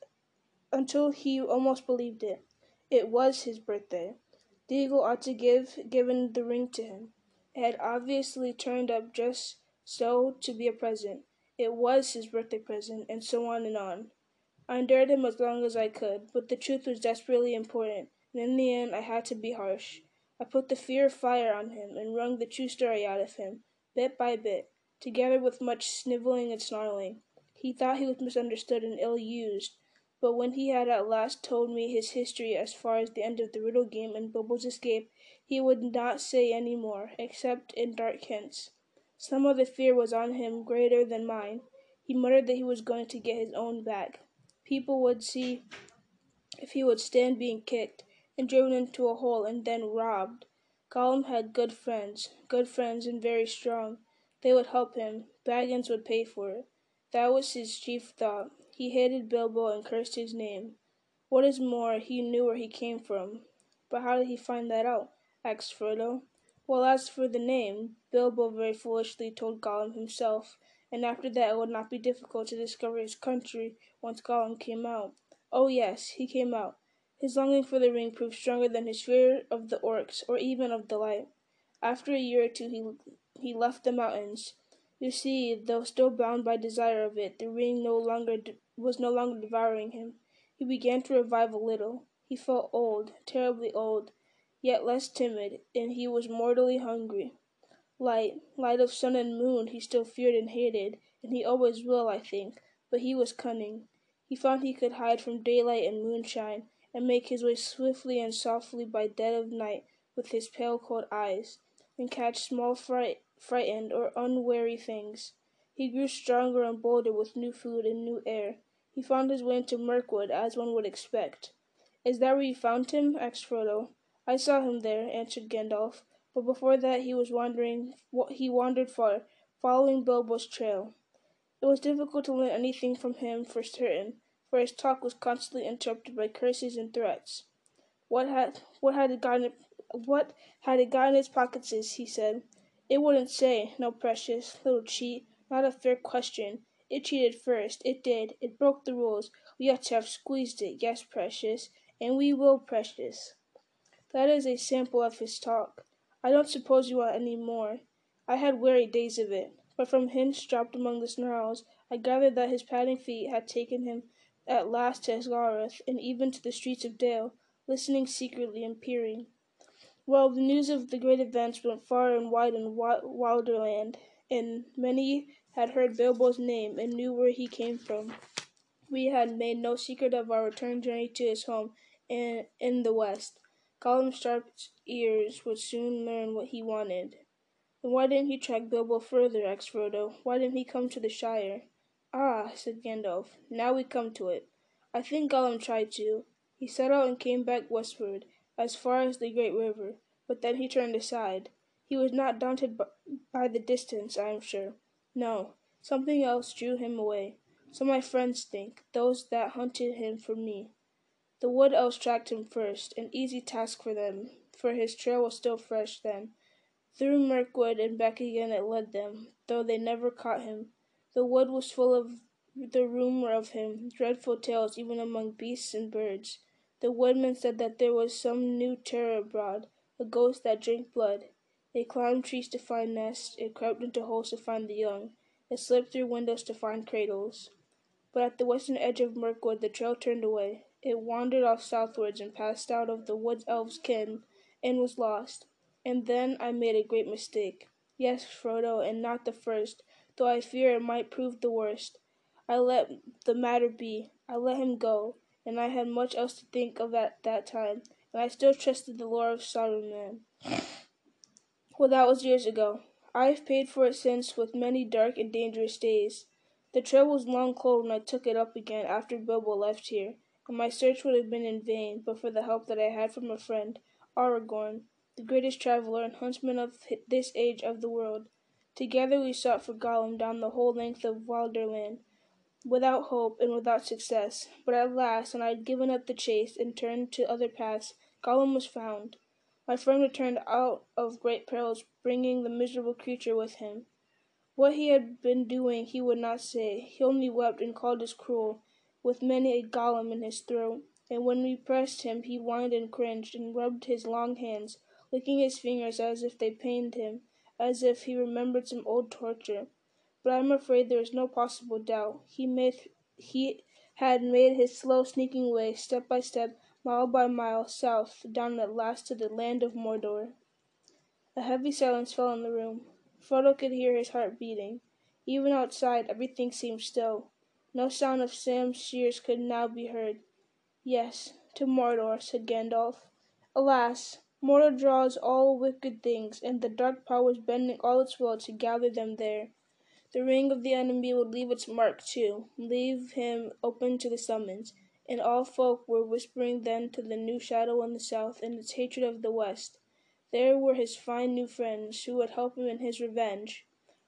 until he almost believed it. It was his birthday. Deagol ought to give given the ring to him. It had obviously turned up just so to be a present. It was his birthday present, and so on and on. I endured him as long as I could, but the truth was desperately important, and in the end I had to be harsh. I put the fear of fire on him, and wrung the true story out of him, bit by bit, together with much snivelling and snarling. He thought he was misunderstood and ill used, but when he had at last told me his history as far as the end of the riddle game and Bilbo's escape, he would not say any more, except in dark hints. Some of the fear was on him greater than mine. He muttered that he was going to get his own back. People would see if he would stand being kicked and driven into a hole and then robbed. Gollum had good friends, good friends and very strong. They would help him. Baggins would pay for it. That was his chief thought. He hated Bilbo and cursed his name. What is more, he knew where he came from. But how did he find that out? asked Frodo. Well, as for the name, Bilbo very foolishly told Gollum himself, and after that it would not be difficult to discover his country once Gollum came out. Oh yes, he came out. His longing for the ring proved stronger than his fear of the orcs, or even of the light. After a year or two he he left the mountains. You see, though still bound by desire of it, the ring no longer was no longer devouring him. He began to revive a little. He felt old, terribly old, yet less timid, and he was mortally hungry. Light, light of sun and moon, he still feared and hated, and he always will, I think, but he was cunning. He found he could hide from daylight and moonshine, and make his way swiftly and softly by dead of night with his pale cold eyes, and catch small fright frightened or unwary things. He grew stronger and bolder with new food and new air. He found his way into Mirkwood, as one would expect. Is that where you found him? asked Frodo. I saw him there, answered Gandalf, but before that he was wandering he wandered far, following Bilbo's trail. It was difficult to learn anything from him for certain, for his talk was constantly interrupted by curses and threats. What had what had it gotten what had it got in his pockets, he said. It wouldn't say, no precious, little cheat, not a fair question. It cheated first, it did, it broke the rules. We ought to have squeezed it, yes, precious, and we will, precious. That is a sample of his talk. I don't suppose you want any more. I had weary days of it, but from hints dropped among the snarls, I gathered that his padding feet had taken him at last to Osgiliath, and even to the streets of Dale, listening secretly and peering. Well, the news of the great events went far and wide in Wilderland, and many had heard Bilbo's name and knew where he came from. We had made no secret of our return journey to his home in, in the west. Gollum's sharp ears would soon learn what he wanted. Then why didn't he track Bilbo further? asked Frodo. Why didn't he come to the Shire? Ah, said Gandalf, now we come to it. I think Gollum tried to. He set out and came back westward, as far as the great river, but then he turned aside. He was not daunted by the distance, I am sure. No, something else drew him away. So my friends think, those that hunted him for me. The wood elves tracked him first, an easy task for them, for his trail was still fresh then. Through Mirkwood and back again it led them, though they never caught him. The wood was full of the rumour of him, dreadful tales even among beasts and birds. The woodmen said that there was some new terror abroad, a ghost that drank blood. It climbed trees to find nests, it crept into holes to find the young, it slipped through windows to find cradles. But at the western edge of Mirkwood the trail turned away. It wandered off southwards and passed out of the wood elf's ken, and was lost. And then I made a great mistake. Yes, Frodo, and not the first, though I fear it might prove the worst. I let the matter be. I let him go, and I had much else to think of at that time, and I still trusted the lore of Saruman. Well, that was years ago. I have paid for it since with many dark and dangerous days. The trail was long cold when I took it up again after Bilbo left here, and my search would have been in vain but for the help that I had from a friend, Aragorn, the greatest traveller and huntsman of this age of the world. Together we sought for Gollum down the whole length of Wilderland, without hope and without success. But at last, when I had given up the chase and turned to other paths, Gollum was found. My friend returned out of great perils, bringing the miserable creature with him. What he had been doing he would not say. He only wept and called us cruel, with many a Gollum in his throat. And when we pressed him, he whined and cringed, and rubbed his long hands licking his fingers as if they pained him, as if he remembered some old torture. But I am afraid there is no possible doubt. He made he had made his slow sneaking way, step by step, mile by mile, south, down at last to the land of Mordor. A heavy silence fell on the room. Frodo could hear his heart beating. Even outside, everything seemed still. No sound of Sam's shears could now be heard. Yes, to Mordor, said Gandalf. Alas, Mordor draws all wicked things, and the dark power is bending all its will to gather them there. The ring of the enemy would leave its mark too, leave him open to the summons, and all folk were whispering then to the new shadow in the south and its hatred of the west. There were his fine new friends, who would help him in his revenge.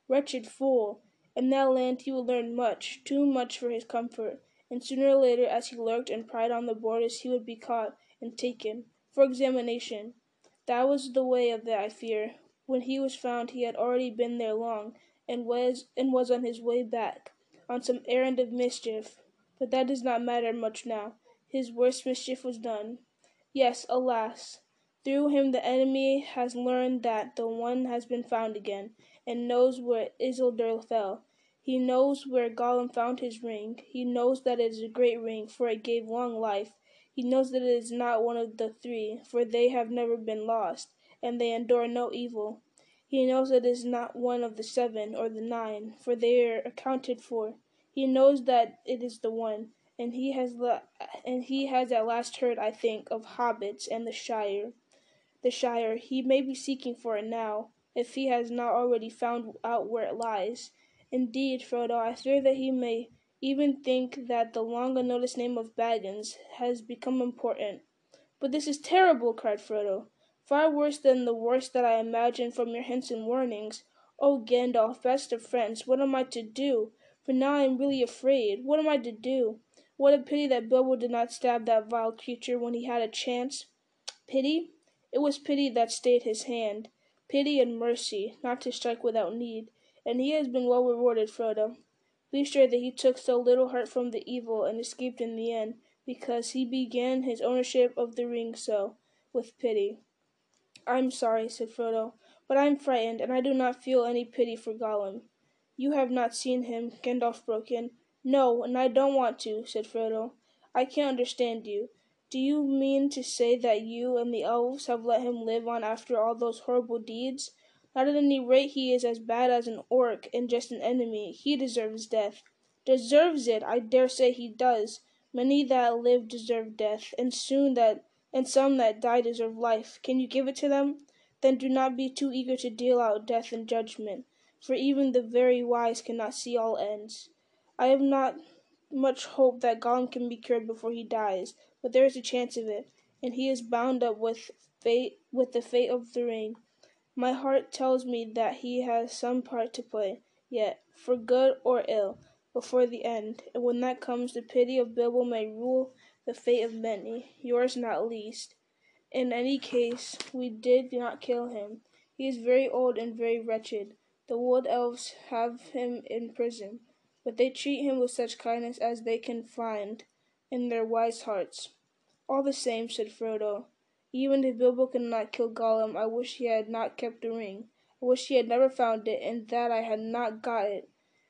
Wretched fool! In that land he would learn much, too much for his comfort, and sooner or later, as he lurked and pried on the borders, he would be caught and taken for examination. That was the way of it, I fear. When he was found he had already been there long, and was and was on his way back, on some errand of mischief. But that does not matter much now. His worst mischief was done. Yes, alas! Through him the enemy has learned that the one has been found again, and knows where Isildur fell. He knows where Gollum found his ring. He knows that it is a great ring, for it gave long life. He knows that it is not one of the three, for they have never been lost, and they endure no evil. He knows that it is not one of the seven or the nine, for they are accounted for. He knows that it is the one, and he has la- and he has at last heard, I think, of hobbits and the Shire. The Shire, he may be seeking for it now, if he has not already found out where it lies. Indeed, Frodo, I fear that he may even think that the long unnoticed name of Baggins has become important. But this is terrible, cried Frodo. Far worse than the worst that I imagined from your hints and warnings. Oh, Gandalf, best of friends, what am I to do? For now I am really afraid. What am I to do? What a pity that Bilbo did not stab that vile creature when he had a chance. Pity? It was pity that stayed his hand. Pity and mercy, not to strike without need. And he has been well rewarded, Frodo. Be sure that he took so little hurt from the evil and escaped in the end, because he began his ownership of the ring so, with pity. I'm sorry, said Frodo, but I'm frightened, and I do not feel any pity for Gollum. You have not seen him, Gandalf broke in. No, and I don't want to, said Frodo. I can't understand you. Do you mean to say that you and the elves have let him live on after all those horrible deeds? Not at any rate he is as bad as an orc and just an enemy. He deserves death. Deserves it! I dare say he does. Many that live deserve death, and soon that and some that die deserve life. Can you give it to them? Then do not be too eager to deal out death and judgment, for even the very wise cannot see all ends. I have not much hope that Gollum can be cured before he dies, but there is a chance of it, and he is bound up with fate with the fate of the ring. My heart tells me that he has some part to play yet, for good or ill, before the end, and when that comes the pity of Bilbo may rule the fate of many, yours not least. In any case, we did not kill him. He is very old and very wretched. The wood elves have him in prison, but they treat him with such kindness as they can find in their wise hearts. All the same, said Frodo, even if Bilbo cannot kill Gollum, I wish he had not kept the ring. I wish he had never found it, and that I had not got it.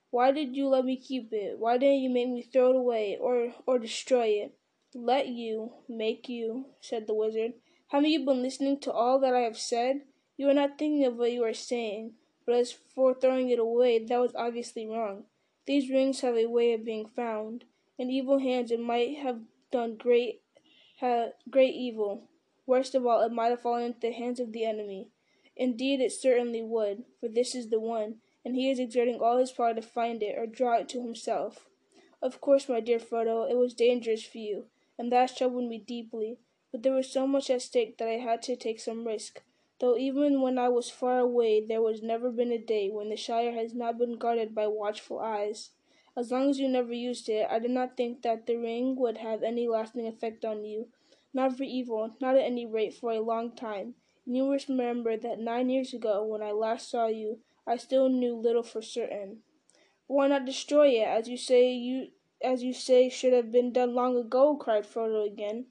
Why did you let me keep it? Why didn't you make me throw it away, or or destroy it? Let you, make you, said the wizard. Haven't you been listening to all that I have said? You are not thinking of what you are saying. But as for throwing it away, that was obviously wrong. These rings have a way of being found. In evil hands it might have done great, ha, great evil. Worst of all, it might have fallen into the hands of the enemy. Indeed, it certainly would, for this is the one, and he is exerting all his power to find it or draw it to himself. Of course, my dear Frodo, it was dangerous for you, and that troubled me deeply, but there was so much at stake that I had to take some risk. Though even when I was far away, there was never been a day when the Shire has not been guarded by watchful eyes. As long as you never used it, I did not think that the ring would have any lasting effect on you. Not for evil, not at any rate for a long time. And you must remember that nine years ago, when I last saw you, I still knew little for certain. Why not destroy it, as you say you as you say should have been done long ago? cried Frodo again.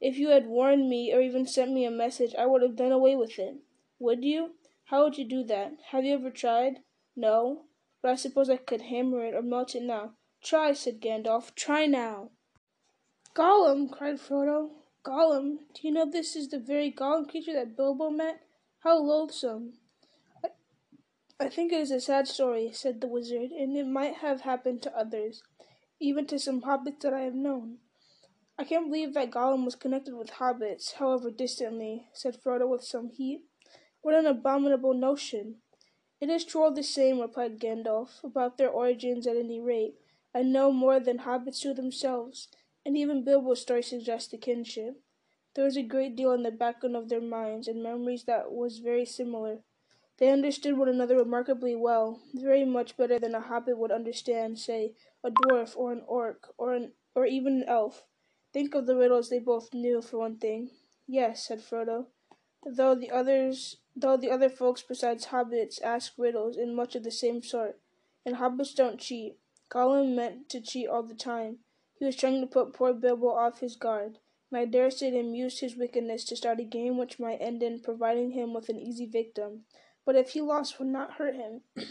If you had warned me or even sent me a message, I would have done away with it. Would you? How would you do that? Have you ever tried? No. But I suppose I could hammer it or melt it now. Try, said Gandalf. Try now. Gollum, cried Frodo. Gollum? Do you know this is the very Gollum creature that Bilbo met? How loathsome. I, I think it is a sad story, said the wizard, and it might have happened to others, even to some hobbits that I have known. I can't believe that Gollum was connected with hobbits, however distantly, said Frodo with some heat. What an abominable notion! It is true all the same, replied Gandalf, about their origins at any rate. I know more than hobbits do themselves, and even Bilbo's story suggests a kinship. There was a great deal in the background of their minds and memories that was very similar. They understood one another remarkably well, very much better than a hobbit would understand, say, a dwarf or an orc or an or even an elf. Think of the riddles they both knew, for one thing. Yes, said Frodo. Though the others, though the other folks besides hobbits ask riddles in much of the same sort, and hobbits don't cheat. Gollum meant to cheat all the time. He was trying to put poor Bilbo off his guard, and I dare say they used his wickedness to start a game which might end in providing him with an easy victim. But if he lost, would not hurt him. (clears throat)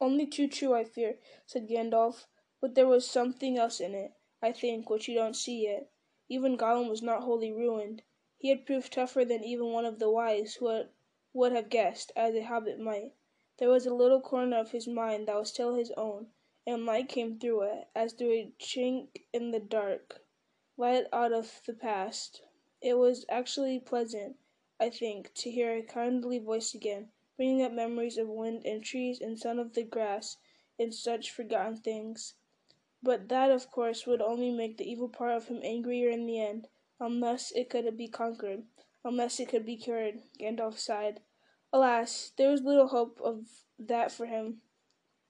Only too true, I fear, said Gandalf. But there was something else in it, I think, which you don't see yet. Even Gollum was not wholly ruined. He had proved tougher than even one of the wise would, would have guessed, as a hobbit might. There was a little corner of his mind that was still his own, and light came through it, as through a chink in the dark. Light out of the past. It was actually pleasant, I think, to hear a kindly voice again, bringing up memories of wind and trees and sun of the grass and such forgotten things. But that, of course, would only make the evil part of him angrier in the end, unless it could be conquered, unless it could be cured. Gandalf sighed. Alas, there was little hope of that for him.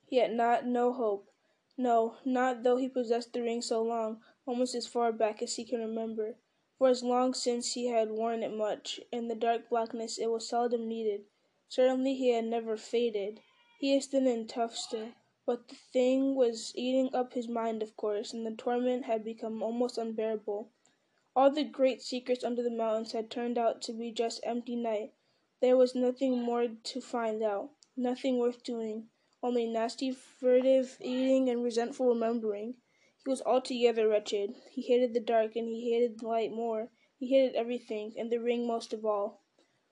Yet not no hope. No, not though he possessed the ring so long, almost as far back as he can remember. For as long since he had worn it much, in the dark blackness it was seldom needed. Certainly he had never faded. He is thin and tough still. But the thing was eating up his mind, of course, and the torment had become almost unbearable. All the great secrets under the mountains had turned out to be just empty night. There was nothing more to find out, nothing worth doing, only nasty, furtive eating and resentful remembering. He was altogether wretched. He hated the dark, and he hated the light more. He hated everything, and the ring most of all.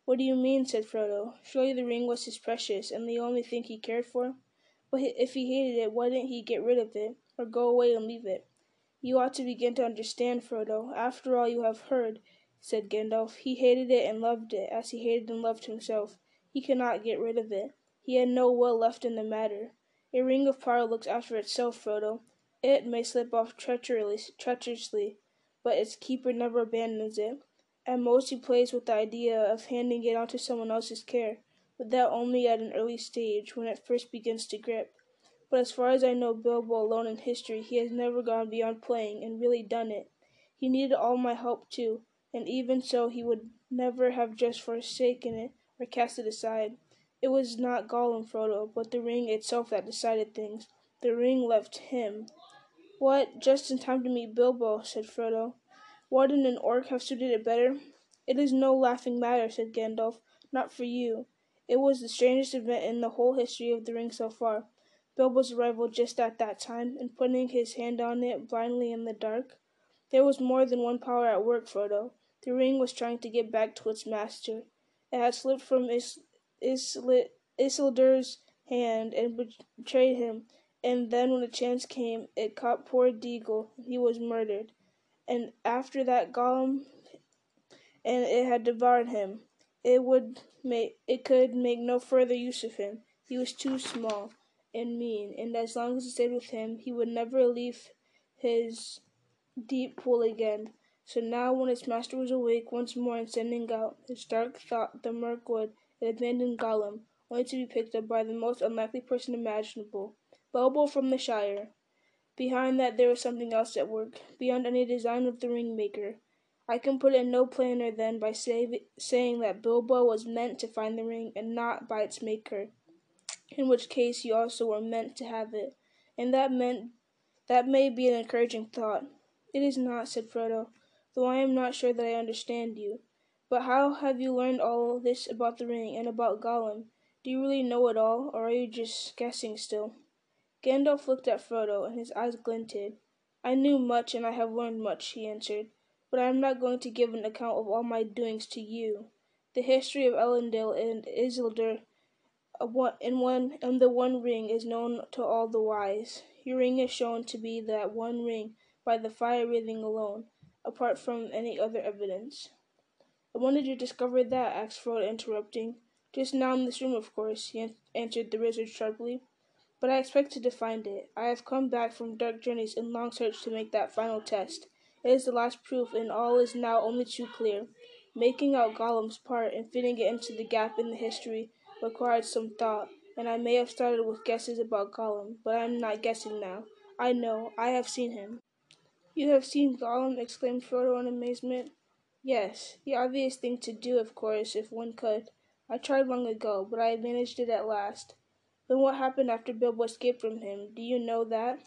What do you mean? said Frodo. Surely the ring was his precious, and the only thing he cared for? But if he hated it, why didn't he get rid of it, or go away and leave it? You ought to begin to understand, Frodo. After all you have heard, said Gandalf, he hated it and loved it, as he hated and loved himself. He cannot get rid of it. He had no will left in the matter. A ring of power looks after itself, Frodo. It may slip off treacherously, but its keeper never abandons it. At most he plays with the idea of handing it on to someone else's care but that only at an early stage, when it first begins to grip. But as far as I know Bilbo alone in history, he has never gone beyond playing, and really done it. He needed all my help too, and even so he would never have just forsaken it, or cast it aside. It was not Gollum, Frodo, but the ring itself that decided things. The ring left him. What? Just in time to meet Bilbo, said Frodo. Wouldn't an orc have suited it better? It is no laughing matter, said Gandalf. Not for you. It was the strangest event in the whole history of the ring so far. Bilbo's arrival just at that time, and putting his hand on it blindly in the dark. There was more than one power at work, Frodo. The ring was trying to get back to its master. It had slipped from Is- Isli- Isildur's hand and betrayed him, and then when a chance came, it caught poor Deagol, and he was murdered. And after that Gollum and it had devoured him. It would make it could make no further use of him. He was too small and mean, and as long as it stayed with him, he would never leave his deep pool again. So now, when its master was awake once more and sending out his dark thought, the Mirkwood, it abandoned Gollum, only to be picked up by the most unlikely person imaginable, Bilbo from the Shire. Behind that there was something else at work, beyond any design of the ring maker. I can put it no plainer than by say, saying that Bilbo was meant to find the ring and not by its maker, in which case you also were meant to have it. And that meant that may be an encouraging thought. It is not, said Frodo, though I am not sure that I understand you. But how have you learned all this about the ring and about Gollum? Do you really know it all, or are you just guessing still? Gandalf looked at Frodo, and his eyes glinted. I knew much, and I have learned much, he answered, but I am not going to give an account of all my doings to you. The history of Elendil and Isildur uh, in one and the One Ring is known to all the wise. Your ring is shown to be that one ring by the fire breathing alone, apart from any other evidence. And when did you discover that? asked Frodo, interrupting. Just now in this room, of course, he answered the wizard sharply. But I expected to find it. I have come back from dark journeys and long search to make that final test. It is the last proof, and all is now only too clear. Making out Gollum's part and fitting it into the gap in the history required some thought, and I may have started with guesses about Gollum, but I am not guessing now. I know. I have seen him. You have seen Gollum? exclaimed Frodo in amazement. Yes, the obvious thing to do, of course, if one could. I tried long ago, but I managed it at last. Then what happened after Bilbo escaped from him? Do you know that?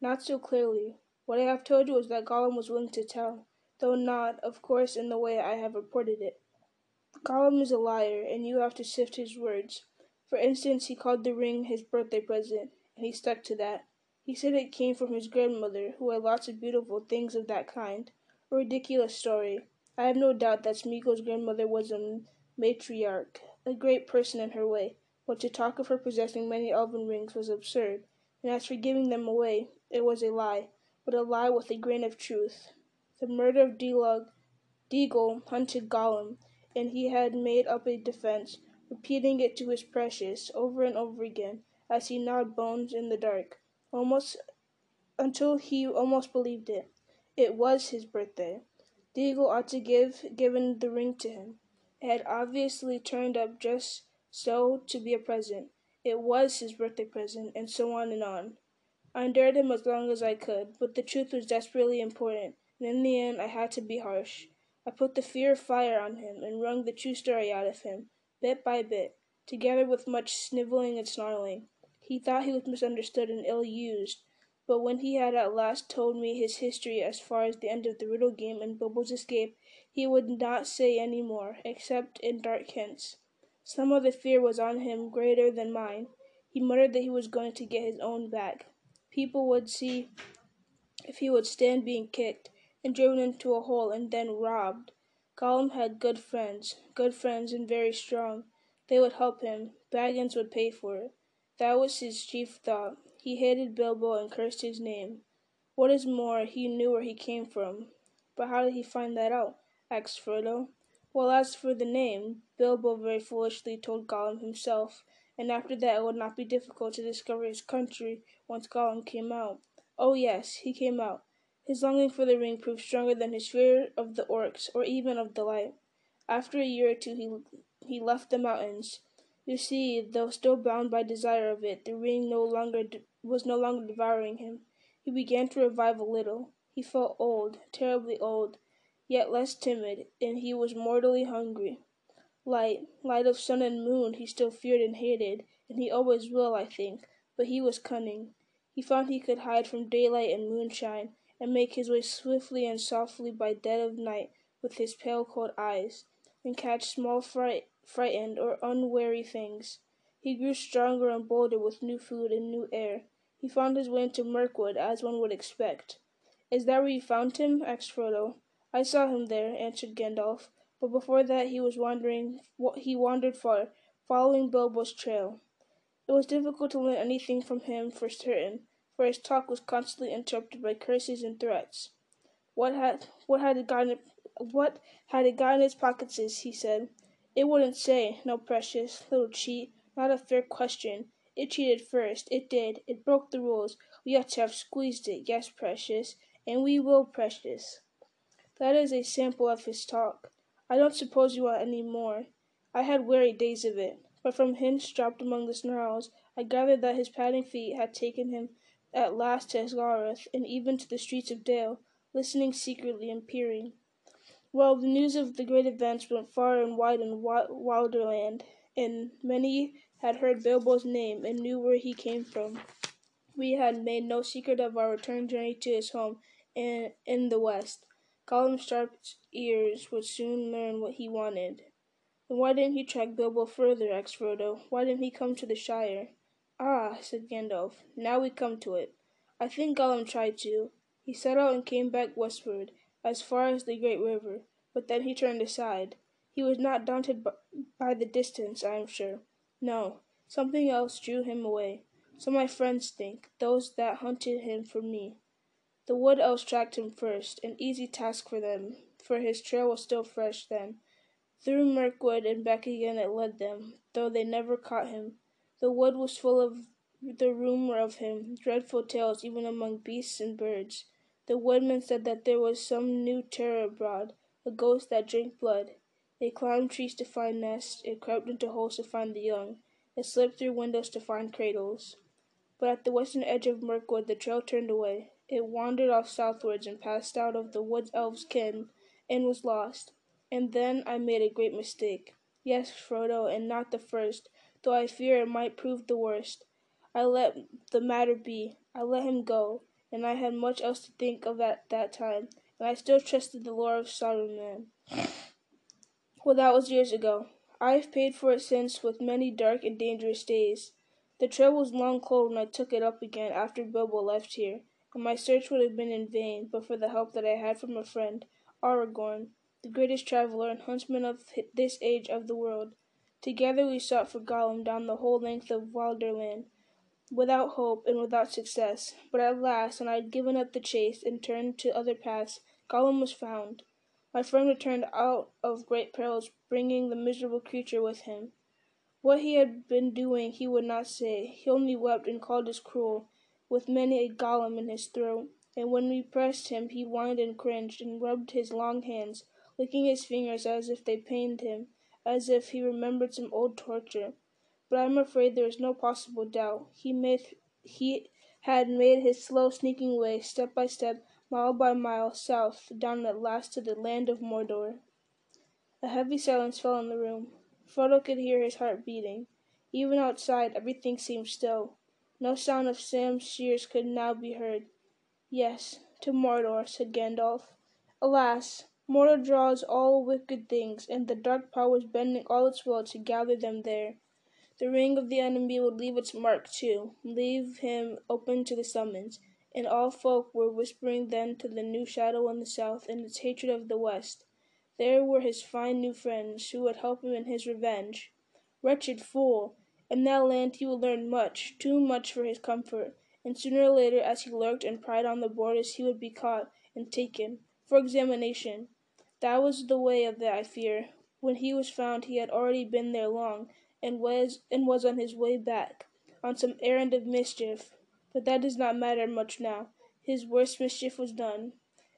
Not so clearly. What I have told you is that Gollum was willing to tell, though not, of course, in the way I have reported it. Gollum is a liar, and you have to sift his words. For instance, he called the ring his birthday present, and he stuck to that. He said it came from his grandmother, who had lots of beautiful things of that kind. A ridiculous story. I have no doubt that Smeagol's grandmother was a matriarch, a great person in her way, but to talk of her possessing many elven rings was absurd, and as for giving them away, it was a lie, but a lie with a grain of truth. The murder of Delog, Deagol hunted Gollum, and he had made up a defense, repeating it to his precious over and over again as he gnawed bones in the dark, almost until he almost believed it. It was his birthday. Deagol ought to give given the ring to him. It had obviously turned up just so to be a present. It was his birthday present, and so on and on. I endured him as long as I could, but the truth was desperately important, and in the end I had to be harsh. I put the fear of fire on him, and wrung the true story out of him, bit by bit, together with much snivelling and snarling. He thought he was misunderstood and ill used, but when he had at last told me his history as far as the end of the riddle game and Bilbo's escape, he would not say any more, except in dark hints. Some of the fear was on him greater than mine. He muttered that he was going to get his own back. People would see if he would stand being kicked and driven into a hole and then robbed. Gollum had good friends, good friends and very strong. They would help him. Baggins would pay for it. That was his chief thought. He hated Bilbo and cursed his name. What is more, he knew where he came from. But how did he find that out? asked Frodo. Well, as for the name, Bilbo very foolishly told Gollum himself, and after that it would not be difficult to discover his country once Gollum came out. Oh yes, he came out. His longing for the ring proved stronger than his fear of the orcs, or even of the light. After a year or two he, he left the mountains. You see, though still bound by desire of it, the ring no longer was no longer devouring him. He began to revive a little. He felt old, terribly old, yet less timid, and he was mortally hungry. Light, light of sun and moon, he still feared and hated, and he always will, I think, but he was cunning. He found he could hide from daylight and moonshine, and make his way swiftly and softly by dead of night with his pale cold eyes, and catch small fright, frightened or unwary things. He grew stronger and bolder with new food and new air. He found his way into Mirkwood, as one would expect. Is that where you found him? asked Frodo. I saw him there, answered Gandalf, but before that he was wandering he wandered far, following Bilbo's trail. It was difficult to learn anything from him for certain, for his talk was constantly interrupted by curses and threats. What had what had it gotten what had it got in its pockets? he said. It wouldn't say, no precious little cheat, not a fair question. It cheated first, it did. It broke the rules. We ought to have squeezed it, yes, precious, and we will, precious. That is a sample of his talk. I don't suppose you want any more. I had weary days of it, but from hints dropped among the snarls, I gathered that his padding feet had taken him at last to Esgaroth, and even to the streets of Dale, listening secretly and peering. Well, the news of the great events went far and wide in Wilderland, and many had heard Bilbo's name and knew where he came from. We had made no secret of our return journey to his home in, in the west. Gollum's sharp ears would soon learn what he wanted. Then why didn't he track Bilbo further? asked Frodo. Why didn't he come to the Shire? Ah, said Gandalf, now we come to it. I think Gollum tried to. He set out and came back westward, as far as the great river, but then he turned aside. He was not daunted by the distance, I am sure. No, something else drew him away. So my friends think, those that hunted him for me. The wood elves tracked him first, an easy task for them, for his trail was still fresh then. Through Mirkwood and back again it led them, though they never caught him. The wood was full of the rumor of him, dreadful tales even among beasts and birds. The woodmen said that there was some new terror abroad, a ghost that drank blood. It climbed trees to find nests, it crept into holes to find the young, it slipped through windows to find cradles. But at the western edge of Mirkwood the trail turned away. It wandered off southwards and passed out of the wood elf's ken, and was lost. And then I made a great mistake. Yes, Frodo, and not the first, though I fear it might prove the worst. I let the matter be. I let him go, and I had much else to think of at that time, and I still trusted the Lord of Saruman. well, that was years ago. I have paid for it since with many dark and dangerous days. The trail was long cold when I took it up again after Bilbo left here, my search would have been in vain but for the help that I had from a friend, Aragorn, the greatest traveler and huntsman of this age of the world. Together we sought for Gollum down the whole length of Wilderland, without hope and without success. But at last, when I had given up the chase and turned to other paths, Gollum was found. My friend returned out of great perils, bringing the miserable creature with him. What he had been doing he would not say. He only wept and called us cruel, with many a Gollum in his throat, and when we pressed him he whined and cringed, and rubbed his long hands, licking his fingers as if they pained him, as if he remembered some old torture. But I am afraid there is no possible doubt. He made he had made his slow sneaking way, step by step, mile by mile, south, down at last to the land of Mordor. A heavy silence fell on the room. Frodo could hear his heart beating. Even outside everything seemed still. No sound of Sam's shears could now be heard. Yes, to Mordor, said Gandalf. Alas, Mordor draws all wicked things, and the dark power is bending all its will to gather them there. The ring of the enemy would leave its mark too, leave him open to the summons, and all folk were whispering then to the new shadow in the south and its hatred of the west. There were his fine new friends, who would help him in his revenge. Wretched fool! In that land he would learn much, too much for his comfort, and sooner or later, as he lurked and pried on the borders, he would be caught and taken for examination. That was the way of it, I fear. When he was found, he had already been there long, and was and was on his way back, on some errand of mischief. But that does not matter much now. His worst mischief was done.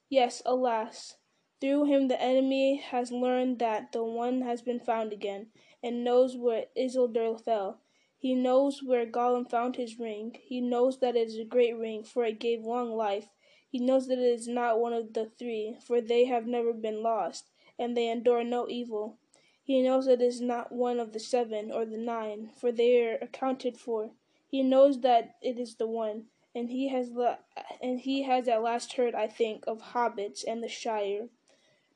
Yes, alas! Through him the enemy has learned that the One has been found again, and knows where Isildur fell. He knows where Gollum found his ring. He knows that it is a great ring, for it gave long life. He knows that it is not one of the three, for they have never been lost, and they endure no evil. He knows that it is not one of the seven or the nine, for they are accounted for. He knows that it is the one, and he has la- and he has at last heard, I think, of hobbits and the Shire.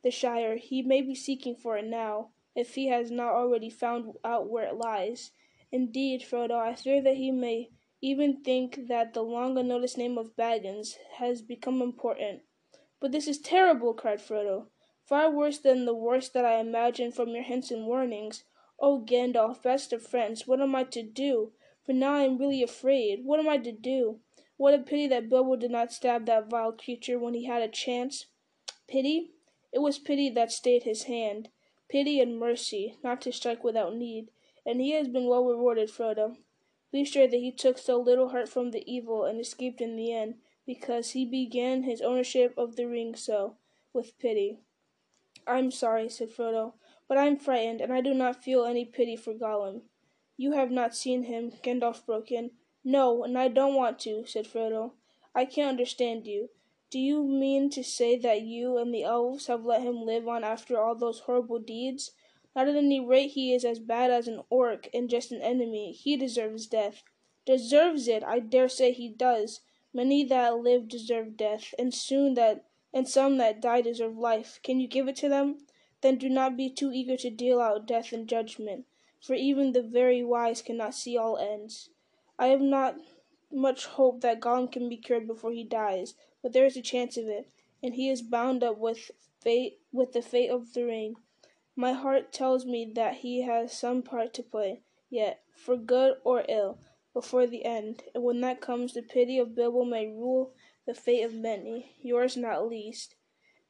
The Shire. He may be seeking for it now, if he has not already found out where it lies. Indeed, Frodo, I fear that he may even think that the long unnoticed name of Baggins has become important. But this is terrible, cried Frodo. Far worse than the worst that I imagined from your hints and warnings. Oh, Gandalf, best of friends, what am I to do? For now I am really afraid. What am I to do? What a pity that Bilbo did not stab that vile creature when he had a chance. Pity? It was pity that stayed his hand. Pity and mercy, not to strike without need. And he has been well rewarded, Frodo. Be sure that he took so little hurt from the evil and escaped in the end, because he began his ownership of the ring so, with pity. I'm sorry, said Frodo, but I am frightened, and I do not feel any pity for Gollum. You have not seen him, Gandalf broke in. No, and I don't want to, said Frodo. I can't understand you. Do you mean to say that you and the elves have let him live on after all those horrible deeds? At any rate he is as bad as an orc and just an enemy. He deserves death. Deserves it! I dare say he does. Many that live deserve death, and soon that and some that die deserve life. Can you give it to them? Then do not be too eager to deal out death and judgment, for even the very wise cannot see all ends. I have not much hope that Gollum can be cured before he dies, but there is a chance of it, and he is bound up with fate with the fate of the ring. My heart tells me that he has some part to play yet, for good or ill, before the end, and when that comes the pity of Bilbo may rule the fate of many, yours not least.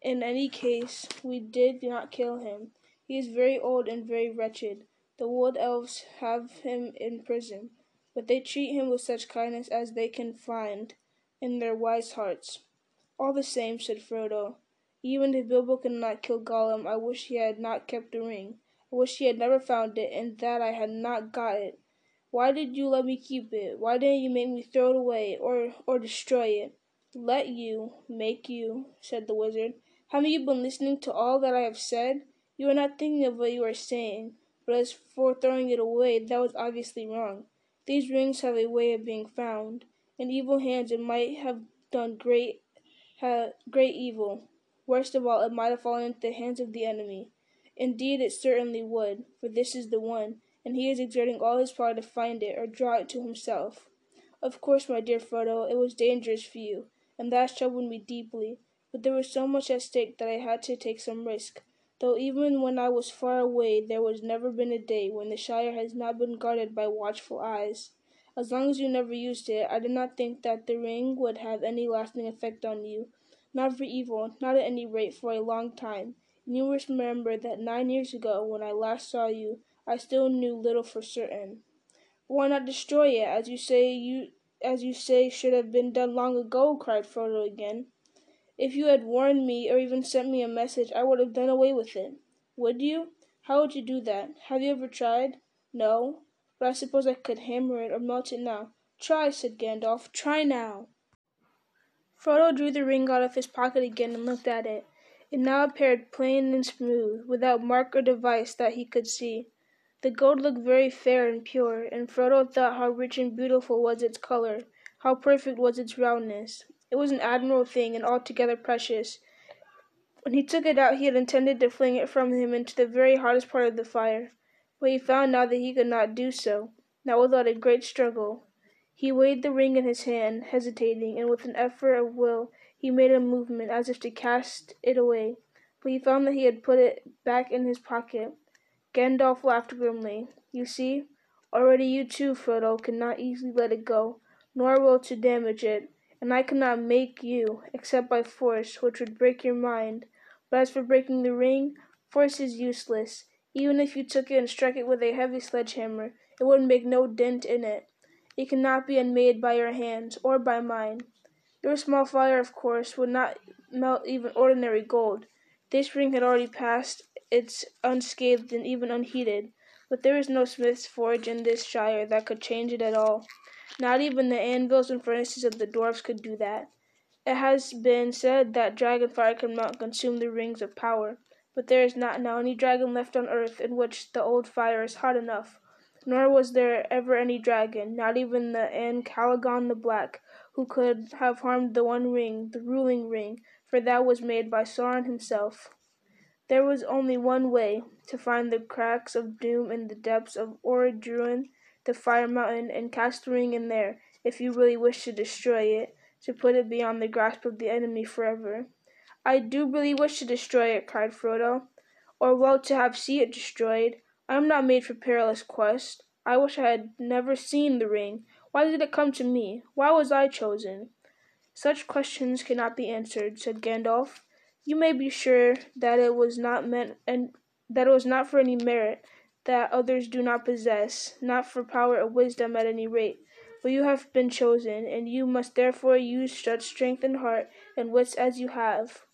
In any case, we did not kill him. He is very old and very wretched. The wood elves have him in prison, but they treat him with such kindness as they can find in their wise hearts. All the same, said Frodo, even if Bilbo cannot kill Gollum, I wish he had not kept the ring. I wish he had never found it, and that I had not got it. Why did you let me keep it? Why didn't you make me throw it away, or or destroy it? Let you, make you, said the wizard. Haven't you been listening to all that I have said? You are not thinking of what you are saying. But as for throwing it away, that was obviously wrong. These rings have a way of being found. In evil hands it might have done great, ha, great evil. Worst of all, it might have fallen into the hands of the enemy. Indeed, it certainly would, for this is the one, and he is exerting all his power to find it or draw it to himself. Of course, my dear Frodo, it was dangerous for you, and that troubled me deeply. But there was so much at stake that I had to take some risk. Though even when I was far away, there has never been a day when the Shire has not been guarded by watchful eyes. As long as you never used it, I did not think that the ring would have any lasting effect on you. Not for evil, not at any rate for a long time. And you must remember that nine years ago, when I last saw you, I still knew little for certain. Why not destroy it, as you say you as you say should have been done long ago, cried Frodo again. If you had warned me or even sent me a message, I would have done away with it. Would you? How would you do that? Have you ever tried? No, but I suppose I could hammer it or melt it now. Try, said Gandalf. Try now. Frodo drew the ring out of his pocket again and looked at it. It now appeared plain and smooth, without mark or device that he could see. The gold looked very fair and pure, and Frodo thought how rich and beautiful was its color, how perfect was its roundness. It was an admirable thing and altogether precious. When he took it out he had intended to fling it from him into the very hottest part of the fire, but he found now that he could not do so, not without a great struggle. He weighed the ring in his hand, hesitating, and with an effort of will he made a movement as if to cast it away, but he found that he had put it back in his pocket. Gandalf laughed grimly. You see, already you too, Frodo, cannot easily let it go, nor will to damage it, and I cannot make you, except by force, which would break your mind. But as for breaking the ring, force is useless. Even if you took it and struck it with a heavy sledgehammer, it would make no dent in it. It cannot be unmade by your hands, or by mine. Your small fire, of course, would not melt even ordinary gold. This ring had already passed it's unscathed and even unheated, but there is no smith's forge in this shire that could change it at all. Not even the anvils and furnaces of the dwarfs could do that. It has been said that dragon fire can consume the rings of power, but there is not now any dragon left on earth in which the old fire is hot enough. Nor was there ever any dragon, not even the Ancalagon the Black, who could have harmed the One Ring, the ruling ring, for that was made by Sauron himself. There was only one way to find the cracks of doom in the depths of Orodruin, the Fire Mountain, and cast the ring in there, if you really wish to destroy it, to put it beyond the grasp of the enemy forever. I do really wish to destroy it, cried Frodo, or well to have see it destroyed. I am not made for perilous quest. I wish I had never seen the ring. Why did it come to me? Why was I chosen? Such questions cannot be answered, said Gandalf. You may be sure that it was not meant and that it was not for any merit that others do not possess, not for power or wisdom at any rate. But you have been chosen, and you must therefore use such strength and heart and wits as you have.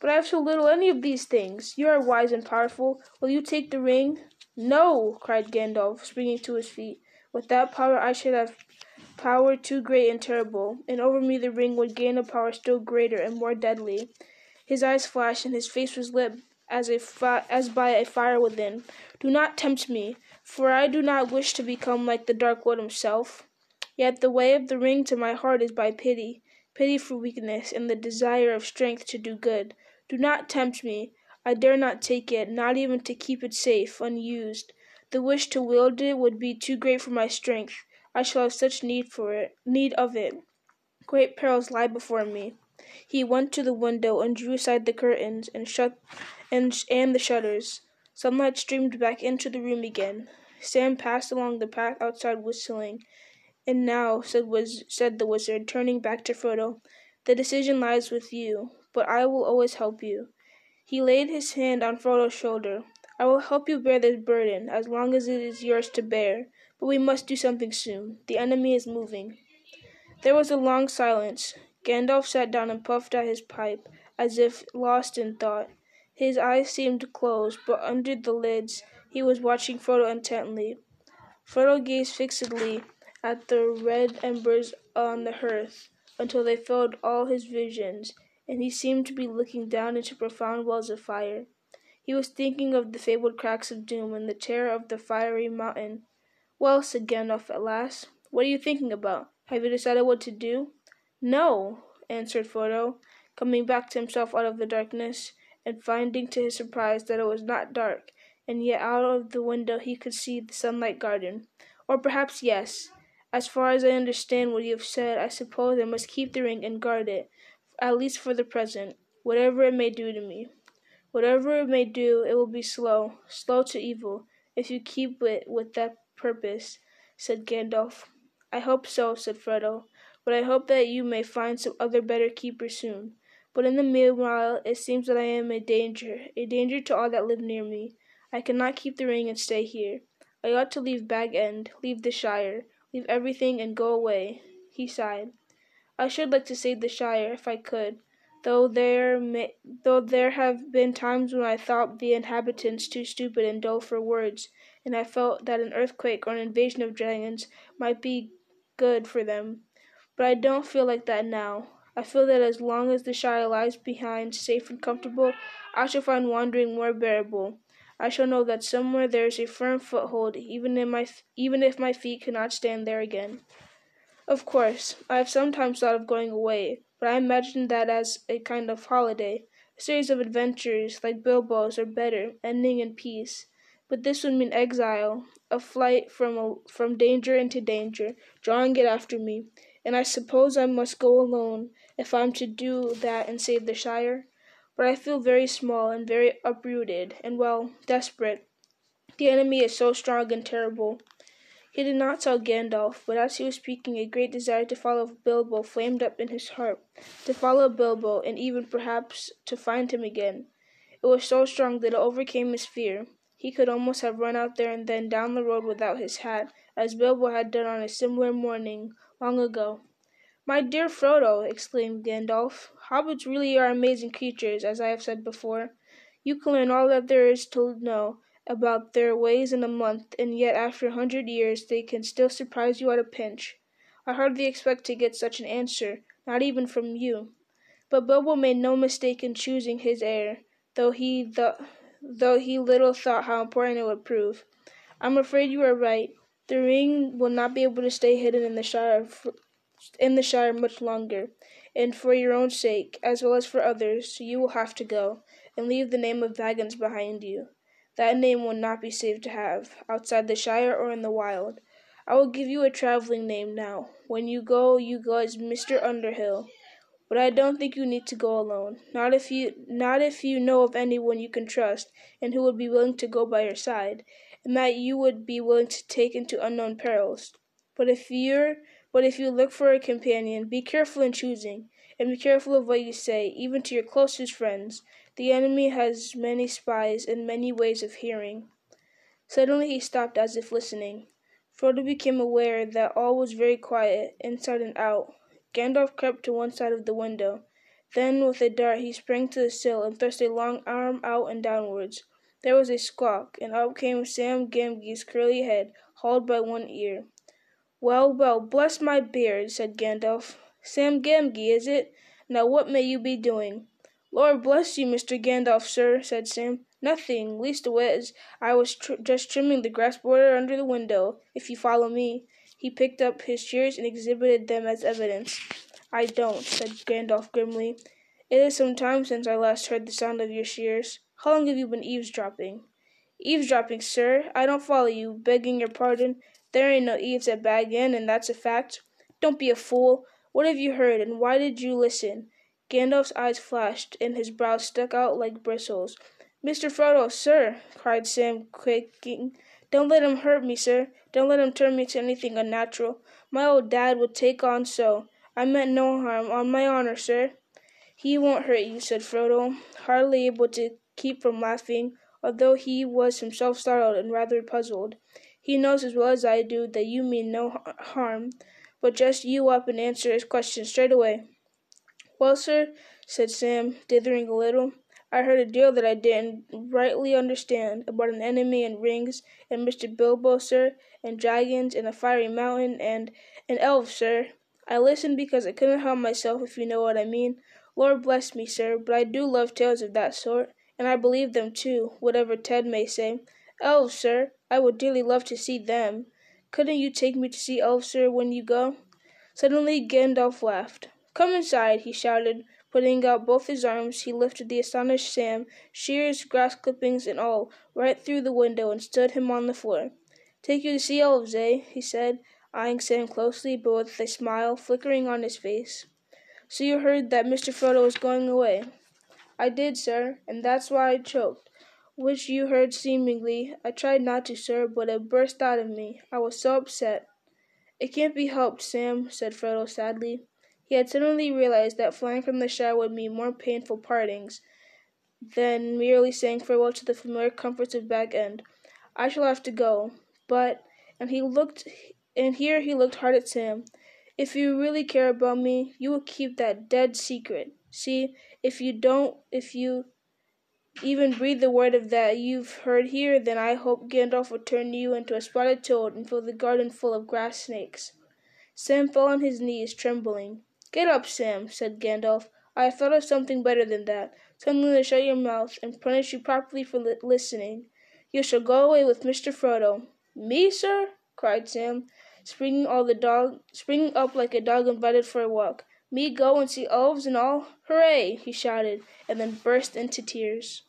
But I have so little any of these things. You are wise and powerful. Will you take the ring? No, cried Gandalf, springing to his feet. With that power I should have power too great and terrible, and over me the ring would gain a power still greater and more deadly. His eyes flashed, and his face was lit as, a fi- as by a fire within. Do not tempt me, for I do not wish to become like the Dark Lord himself. Yet the way of the ring to my heart is by pity, pity for weakness, and the desire of strength to do good. Do not tempt me. I dare not take it, not even to keep it safe, unused. The wish to wield it would be too great for my strength. I shall have such need for it, need of it. Great perils lie before me. He went to the window and drew aside the curtains and shut and, and the shutters. Sunlight streamed back into the room again. Sam passed along the path outside whistling. And now, said, said the wizard, turning back to Frodo, the decision lies with you, but I will always help you. He laid his hand on Frodo's shoulder. I will help you bear this burden, as long as it is yours to bear, but we must do something soon. The enemy is moving. There was a long silence. Gandalf sat down and puffed at his pipe, as if lost in thought. His eyes seemed closed, but under the lids he was watching Frodo intently. Frodo gazed fixedly at the red embers on the hearth until they filled all his visions, and he seemed to be looking down into profound wells of fire. He was thinking of the fabled cracks of doom and the terror of the fiery mountain. Well, said Gandalf at last, what are you thinking about? Have you decided what to do? No, answered Frodo, coming back to himself out of the darkness, and finding to his surprise that it was not dark, and yet out of the window he could see the sunlight garden. Or perhaps yes. As far as I understand what you have said, I suppose I must keep the ring and guard it, at least for the present, whatever it may do to me. Whatever it may do, it will be slow, slow to evil, if you keep it with that purpose, said Gandalf. I hope so, said Frodo but I hope that you may find some other better keeper soon. But in the meanwhile, it seems that I am a danger, a danger to all that live near me. I cannot keep the ring and stay here. I ought to leave Bag End, leave the Shire, leave everything and go away. He sighed. I should like to save the Shire if I could, though there may, though there have been times when I thought the inhabitants too stupid and dull for words, and I felt that an earthquake or an invasion of dragons might be good for them. But I don't feel like that now. I feel that as long as the Shire lies behind, safe and comfortable, I shall find wandering more bearable. I shall know that somewhere there is a firm foothold, even in my even if my feet cannot stand there again. Of course, I have sometimes thought of going away, but I imagined that as a kind of holiday, a series of adventures like Bilbo's or better, ending in peace. But this would mean exile, a flight from a, from danger into danger, drawing it after me, and I suppose I must go alone if I'm to do that and save the Shire. But I feel very small and very uprooted, and well, desperate. The enemy is so strong and terrible. He did not tell Gandalf, but as he was speaking, a great desire to follow Bilbo flamed up in his heart. To follow Bilbo, and even perhaps to find him again. It was so strong that it overcame his fear. He could almost have run out there and then down the road without his hat, as Bilbo had done on a similar morning long ago. My dear Frodo, exclaimed Gandalf, hobbits really are amazing creatures, as I have said before. You can learn all that there is to know about their ways in a month, and yet after a hundred years they can still surprise you at a pinch. I hardly expect to get such an answer, not even from you. But Bilbo made no mistake in choosing his heir, though he th- though he little thought how important it would prove. I'm afraid you are right. The ring will not be able to stay hidden in the Shire in the Shire much longer, and for your own sake, as well as for others, you will have to go and leave the name of Baggins behind you. That name will not be safe to have, outside the Shire or in the wild. I will give you a traveling name now. When you go, you go as Mr. Underhill. But I don't think you need to go alone. Not if you not if you know of anyone you can trust and who would be willing to go by your side, and that you would be willing to take into unknown perils. But if you're but if you look for a companion, be careful in choosing, and be careful of what you say, even to your closest friends. The enemy has many spies and many ways of hearing. Suddenly he stopped as if listening. Frodo became aware that all was very quiet, inside and out. Gandalf crept to one side of the window. Then, with a dart, he sprang to the sill and thrust a long arm out and downwards. There was a squawk, and up came Sam Gamgee's curly head, hauled by one ear. Well, well, bless my beard, said Gandalf. Sam Gamgee, is it? Now what may you be doing? Lord bless you, Mr. Gandalf, sir, said Sam. Nothing, leastways, I was tr- just trimming the grass border under the window, if you follow me. He picked up his shears and exhibited them as evidence. I don't, said Gandalf grimly. It is some time since I last heard the sound of your shears. How long have you been eavesdropping? Eavesdropping, sir? I don't follow you, begging your pardon. There ain't no eaves at Bag End, and that's a fact. Don't be a fool. What have you heard, and why did you listen? Gandalf's eyes flashed, and his brows stuck out like bristles. Mr. Frodo, sir, cried Sam, quaking, don't let him hurt me, sir. Don't let him turn me to anything unnatural. My old dad would take on so. I meant no harm, on my honor, sir. He won't hurt you, said Frodo, hardly able to keep from laughing, although he was himself startled and rather puzzled. He knows as well as I do that you mean no harm, but just you up and answer his question straight away. Well, sir, said Sam, dithering a little, I heard a deal that I didn't rightly understand about an enemy and rings and Mr. Bilbo, sir, and dragons and a fiery mountain and an elf, sir. I listened because I couldn't help myself, if you know what I mean. Lord bless me, sir, but I do love tales of that sort, and I believe them too, whatever Ted may say. Elves, sir, I would dearly love to see them. Couldn't you take me to see elves, sir, when you go? Suddenly Gandalf laughed. Come inside, he shouted. Putting out both his arms, he lifted the astonished Sam, shears, grass clippings, and all, right through the window and stood him on the floor. Take you to see elves, eh? he said, eyeing Sam closely, but with a smile flickering on his face. So you heard that Mr. Frodo was going away? I did, sir, and that's why I choked. Which you heard seemingly. I tried not to, sir, but it burst out of me. I was so upset. It can't be helped, Sam, said Frodo sadly. He had suddenly realized that flying from the Shire would mean more painful partings than merely saying farewell to the familiar comforts of Bag End. I shall have to go, but and he looked and here he looked hard at Sam. If you really care about me, you will keep that dead secret. See, if you don't if you even breathe the word of that you've heard here, then I hope Gandalf will turn you into a spotted toad and fill the garden full of grass snakes. Sam fell on his knees, trembling. Get up, Sam, said Gandalf. I have thought of something better than that, something to shut your mouth and punish you properly for li- listening. You shall go away with Mr. Frodo. Me, sir? cried Sam, springing all the dog, springing up like a dog invited for a walk. Me go and see elves and all? Hooray! he shouted, and then burst into tears.